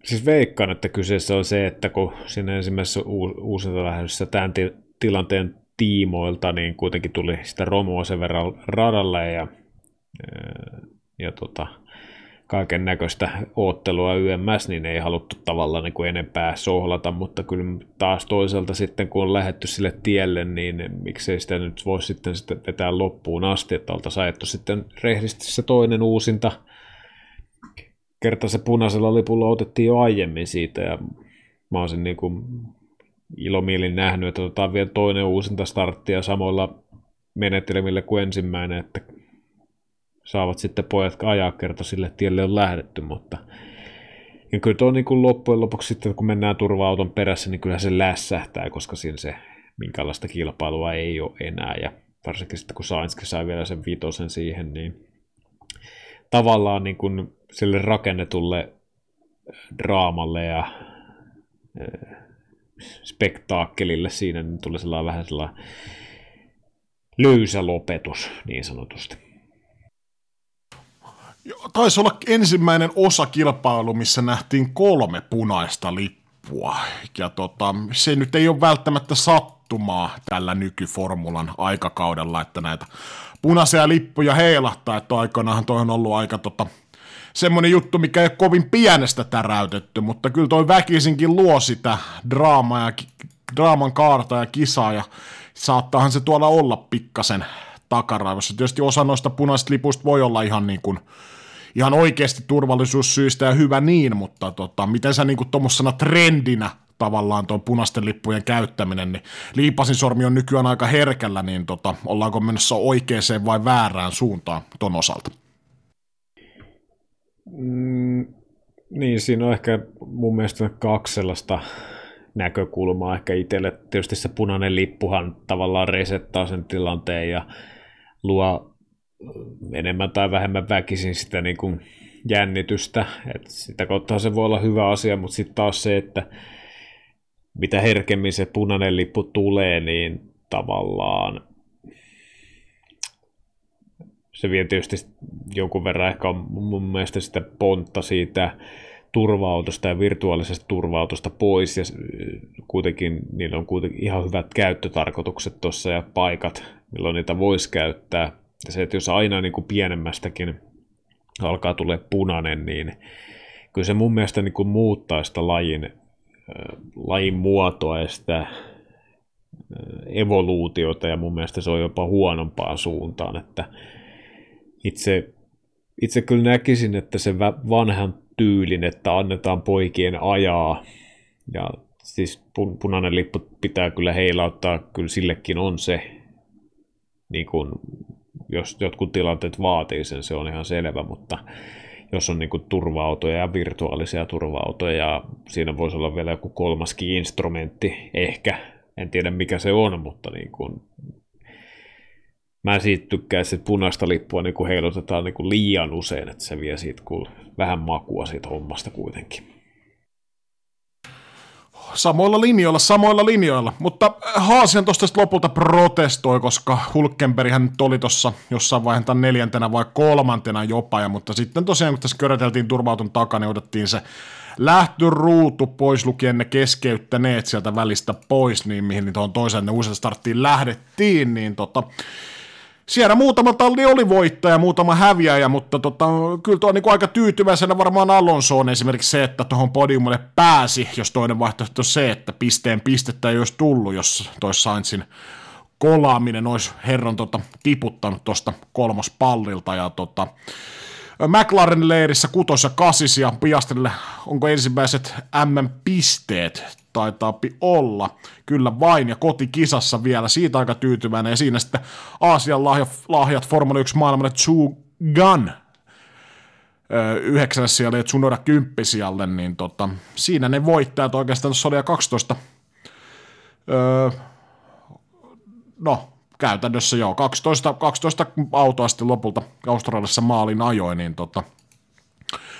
siis veikkaan, että kyseessä on se, että kun siinä ensimmäisessä uusintalähdössä tämän tilanteen tiimoilta, niin kuitenkin tuli sitä romua sen verran radalle ja, ja tota, kaiken näköistä oottelua YMS, niin ei haluttu tavallaan niin kuin enempää sohlata, mutta kyllä taas toisaalta sitten kun on lähetty sille tielle, niin miksei sitä nyt voi sitten, sitten vetää loppuun asti, että oltaisiin ajettu sitten rehdisti se toinen uusinta. Kerta se punaisella lipulla otettiin jo aiemmin siitä ja mä olisin niin kuin ilomielin nähnyt, että otetaan vielä toinen uusinta starttia samoilla menetelmillä kuin ensimmäinen, että saavat sitten pojat ajaa kerta sille tielle on lähdetty, mutta ja kyllä tuo niin loppujen lopuksi sitten, kun mennään turva-auton perässä, niin kyllä se lässähtää, koska siinä se minkälaista kilpailua ei ole enää, ja varsinkin sitten kun Sainzkin sai vielä sen vitosen siihen, niin tavallaan niin kuin sille rakennetulle draamalle ja spektaakkelille siinä niin tuli sellainen vähän sellainen löysä lopetus niin sanotusti taisi olla ensimmäinen osa kilpailu, missä nähtiin kolme punaista lippua. Ja tota, se nyt ei ole välttämättä sattumaa tällä nykyformulan aikakaudella, että näitä punaisia lippuja heilahtaa, että aikanaanhan toi on ollut aika tota, semmoinen juttu, mikä ei ole kovin pienestä täräytetty, mutta kyllä toi väkisinkin luo sitä draamaa ja, draaman kaarta ja kisaa, ja saattaahan se tuolla olla pikkasen takaraivossa. Tietysti osa noista punaisista lipuista voi olla ihan niin kuin ihan oikeasti turvallisuussyistä ja hyvä niin, mutta tota, miten sä niin tuommoisena trendinä tavallaan tuon punaisten lippujen käyttäminen, niin liipasin sormi on nykyään aika herkällä, niin tota, ollaanko menossa oikeaan vai väärään suuntaan ton osalta? Mm, niin, siinä on ehkä mun mielestä kaksi sellaista näkökulmaa ehkä itselle. Tietysti se punainen lippuhan tavallaan resettaa sen tilanteen ja luo enemmän tai vähemmän väkisin sitä niin kuin jännitystä. Et sitä kautta se voi olla hyvä asia, mutta sitten taas se, että mitä herkemmin se punainen lippu tulee, niin tavallaan se vie tietysti jonkun verran ehkä mun mielestä sitä pontta siitä turva-autosta ja virtuaalisesta turva-autosta pois ja kuitenkin niillä on kuitenkin ihan hyvät käyttötarkoitukset tuossa ja paikat, milloin niitä voisi käyttää ja se, että jos aina niin kuin pienemmästäkin alkaa tulla punainen, niin kyllä se mun mielestä niin kuin muuttaa sitä lajin lajin muotoa ja sitä evoluutiota, ja mun mielestä se on jopa huonompaan suuntaan, että itse, itse kyllä näkisin, että se vanhan tyylin, että annetaan poikien ajaa, ja siis punainen lippu pitää kyllä heilauttaa, kyllä sillekin on se, niin kuin, jos jotkut tilanteet vaatii sen, se on ihan selvä, mutta jos on niin turva-autoja ja virtuaalisia turva-autoja, ja siinä voisi olla vielä joku kolmaskin instrumentti, ehkä, en tiedä mikä se on, mutta niin kuin, mä siitä tykkäisin, että punaista lippua niin kuin heilutetaan niin kuin liian usein, että se vie siitä vähän makua siitä hommasta kuitenkin samoilla linjoilla, samoilla linjoilla. Mutta Haasian tuosta lopulta protestoi, koska Hulkenberg nyt oli tuossa jossain vaiheessa neljäntenä vai kolmantena jopa, ja, mutta sitten tosiaan kun tässä köröteltiin turvautun takana, niin otettiin se lähtöruutu pois lukien ne keskeyttäneet sieltä välistä pois, niin mihin tuohon toiseen ne uudelleen starttiin lähdettiin, niin tota, siellä muutama talli oli voittaja, muutama häviäjä, mutta tota, kyllä tuo on niin aika tyytyväisenä varmaan Alonso on esimerkiksi se, että tuohon podiumille pääsi, jos toinen vaihtoehto on se, että pisteen pistettä ei olisi tullut, jos toi Sainzin kolaaminen olisi herron tota, tiputtanut tuosta kolmospallilta ja tota, McLaren leirissä kutos ja kasis ja Piastrille onko ensimmäiset M-pisteet taitaa olla, kyllä vain, ja kotikisassa vielä, siitä aika tyytyväinen, ja siinä sitten Aasian lahja, lahjat Formula 1 maailmalle Chu Gun, yhdeksäs siellä ja Tsunoda kymppisijalle, niin tota, siinä ne voittajat oikeastaan tuossa oli 12, öö, no käytännössä joo, 12, 12 autoa sitten lopulta Australiassa maalin ajoin, niin tota,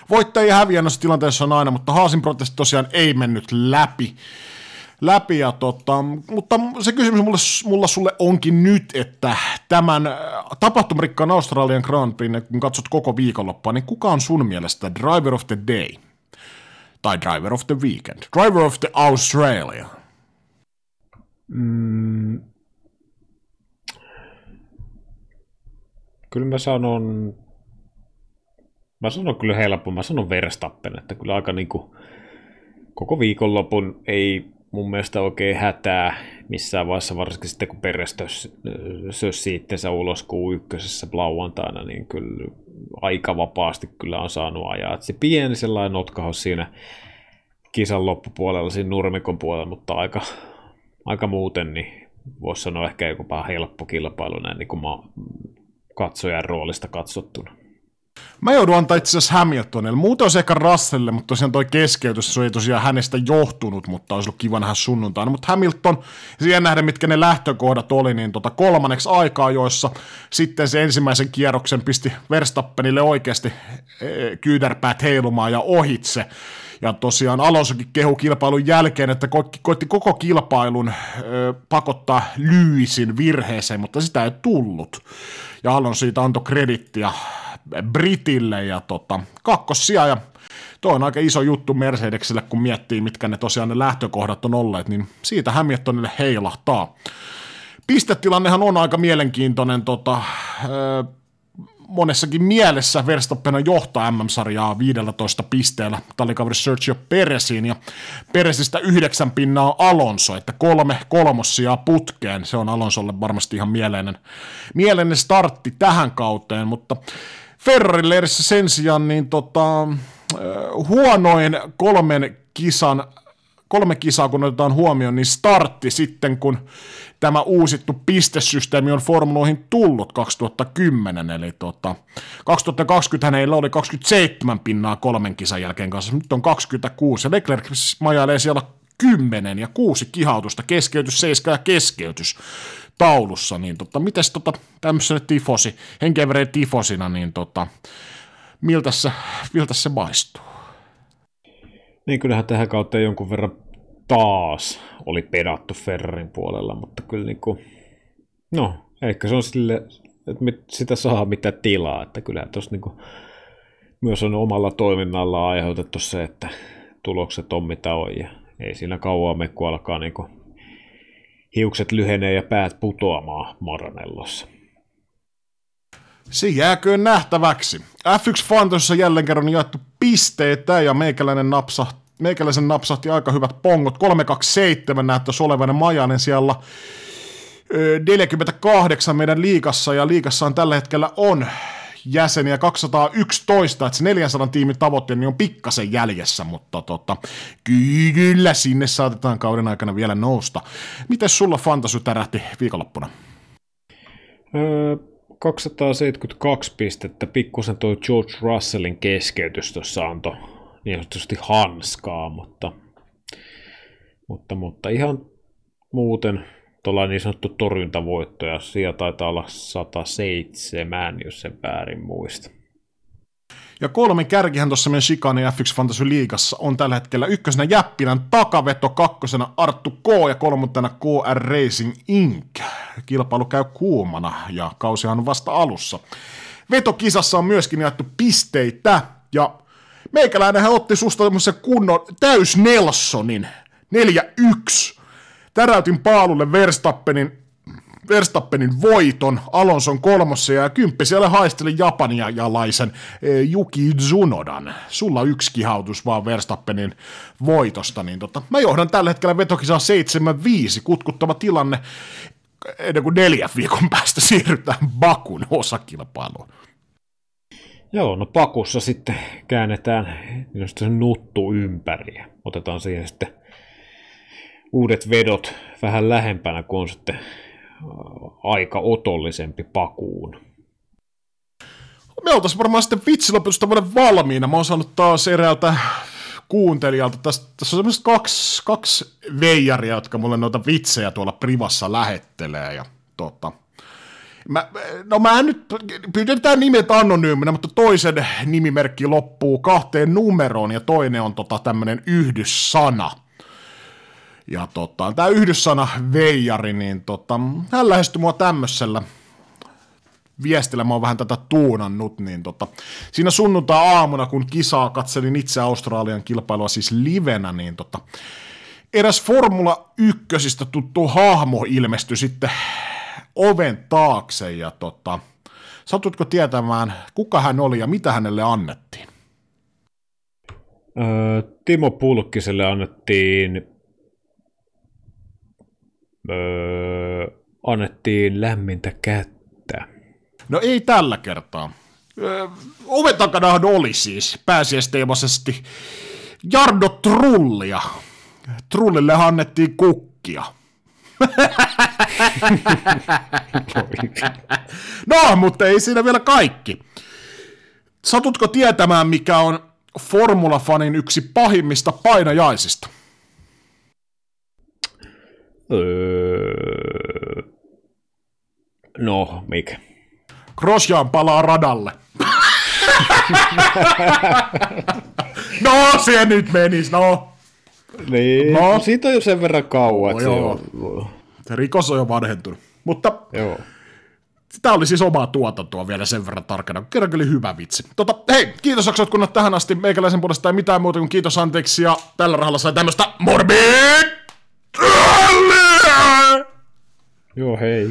voittajia häviää noissa tilanteessa on aina, mutta Haasin protesti tosiaan ei mennyt läpi. läpi ja tota, mutta se kysymys mulle, mulla sulle onkin nyt, että tämän äh, tapahtumarikkaan Australian Grand Prix, kun katsot koko viikonloppua, niin kuka on sun mielestä Driver of the Day? Tai Driver of the Weekend? Driver of the Australia? Mm. Kyllä mä sanon Mä sanon kyllä helppo, mä sanon Verstappen, että kyllä aika niin kuin, koko viikonlopun ei mun mielestä oikein hätää missään vaiheessa, varsinkin sitten kun Peres sössi itsensä ulos Q1 lauantaina, niin kyllä aika vapaasti kyllä on saanut ajaa. Että se pieni sellainen notkahos siinä kisan loppupuolella, siinä nurmikon puolella, mutta aika, aika muuten, niin voisi sanoa ehkä joku helppo kilpailu näin niin kuin katsojan roolista katsottuna. Mä joudun antaa itse asiassa Hamiltonille. Muuten olisi ehkä Russellille, mutta tosiaan toi keskeytys, se ei tosiaan hänestä johtunut, mutta olisi ollut kiva nähdä sunnuntaina. Mutta Hamilton, siihen nähdä mitkä ne lähtökohdat oli, niin tota kolmanneksi aikaa, joissa sitten se ensimmäisen kierroksen pisti Verstappenille oikeasti e, kyydärpäät heilumaan ja ohitse. Ja tosiaan Alonsokin kehu kilpailun jälkeen, että koitti, koitti koko kilpailun ö, pakottaa Lyisin virheeseen, mutta sitä ei tullut. Ja Alonso siitä antoi kredittiä Britille ja tota, kakkosia. Ja Tuo on aika iso juttu Mercedekselle, kun miettii, mitkä ne tosiaan ne lähtökohdat on olleet, niin siitä Hamiltonille heilahtaa. Pistetilannehan on aika mielenkiintoinen, tota, monessakin mielessä Verstappen johtaa MM-sarjaa 15 pisteellä. Tallikaveri Sergio Peresiin ja Peresistä yhdeksän pinnaa Alonso, että kolme kolmossia putkeen, se on Alonsolle varmasti ihan mieleinen, mieleinen startti tähän kauteen, mutta Ferrarin leirissä sen sijaan niin tota, huonoin kolmen kisan kolme kisaa, kun otetaan huomioon, niin startti sitten, kun tämä uusittu pistesysteemi on formuloihin tullut 2010, eli tota, 2020 heillä oli 27 pinnaa kolmen kisan jälkeen kanssa, nyt on 26, ja Leclerc majailee siellä 10 ja kuusi kihautusta, keskeytys, seiska ja keskeytys taulussa, niin tota, mites tota, tämmöisenä tifosi, henkevereen tifosina, niin tota, miltä se, miltä se maistuu? Niin kyllähän tähän kautta jonkun verran taas oli pedattu Ferrarin puolella, mutta kyllä niin kuin, no, ehkä se on sille, että sitä saa mitä tilaa, että kyllä tuossa niin myös on omalla toiminnalla aiheutettu se, että tulokset on mitä on ja ei siinä kauan me, kun alkaa niin kuin hiukset lyhenee ja päät putoamaan Maranellossa. Se jääköön nähtäväksi. F1 Fantossa jälleen kerran jaettu pisteitä ja meikäläinen napsahti meikäläisen napsahti aika hyvät pongot. 327 näyttäisi olevan Majanen siellä 48 meidän liikassa, ja liikassa on tällä hetkellä on jäseniä 211, että se 400 tiimin tavoitteen niin on pikkasen jäljessä, mutta tota, kyllä sinne saatetaan kauden aikana vielä nousta. Miten sulla fantasy tärähti viikonloppuna? Öö, 272 pistettä, pikkusen tuo George Russellin keskeytys tuossa antoi niin sanotusti hanskaa, mutta, mutta, mutta ihan muuten tuolla niin sanottu torjuntavoitto, ja siellä taitaa olla 107, jos sen väärin muista. Ja kolme kärkihän tuossa meidän Shikani F1 Fantasy Liigassa on tällä hetkellä ykkösenä Jäppilän takaveto, kakkosena Arttu K ja kolmantena KR Racing Inc. Kilpailu käy kuumana ja kausihan on vasta alussa. Vetokisassa on myöskin jaettu pisteitä ja meikäläinenhän otti susta tämmöisen kunnon täys Nelsonin 4-1 täräytin paalulle Verstappenin, Verstappenin voiton Alonson kolmossa ja kymppi siellä haisteli japanialaisen e, Yuki Tsunodan. Sulla yksi kihautus vaan Verstappenin voitosta, niin tota, mä johdan tällä hetkellä vetokisaa 7-5, kutkuttava tilanne ennen kuin neljän viikon päästä siirrytään Bakun osakilpailuun. Joo, no pakussa sitten käännetään nuttu ympäri otetaan siihen sitten uudet vedot vähän lähempänä, kun on sitten aika otollisempi pakuun. Me oltaisiin varmaan sitten vitsilopetusta vuoden valmiina. Mä oon saanut taas eräältä kuuntelijalta. Tässä, tässä on semmoiset kaksi, kaksi veijaria, jotka mulle noita vitsejä tuolla privassa lähettelee. Ja, tota, mä, no mä nyt, pyydetään nimet anonyyminä, mutta toisen nimimerkki loppuu kahteen numeroon ja toinen on tota tämmöinen yhdyssana – ja tota, tämä yhdyssana veijari, niin tota, hän lähestyi mua tämmöisellä viestillä, mä oon vähän tätä tuunannut, niin tota, siinä sunnuntai-aamuna, kun kisaa katselin itse Australian kilpailua siis livenä, niin tota, eräs Formula 1 tuttu hahmo ilmestyi sitten oven taakse ja tota, satutko tietämään, kuka hän oli ja mitä hänelle annettiin? Öö, Timo Pulkkiselle annettiin öö, annettiin lämmintä kättä. No ei tällä kertaa. Öö, oven takanahan oli siis pääsiäisteemaisesti Jardo Trullia. Trullille annettiin kukkia. no, mutta ei siinä vielä kaikki. Satutko tietämään, mikä on Formula-fanin yksi pahimmista painajaisista? Öö... No, mikä? Grosjean palaa radalle. no, se nyt menis, no. Niin, no. siitä on jo sen verran kauan, joo. se on... Se rikos on jo vanhentunut. Mutta joo. Tämä oli siis omaa tuotantoa vielä sen verran tarkana. Kerran oli hyvä vitsi. Tota, hei, kiitos kun kunnat tähän asti. Meikäläisen puolesta ei mitään muuta kuin kiitos anteeksi ja tällä rahalla sai tämmöistä morbid! Joo, hei.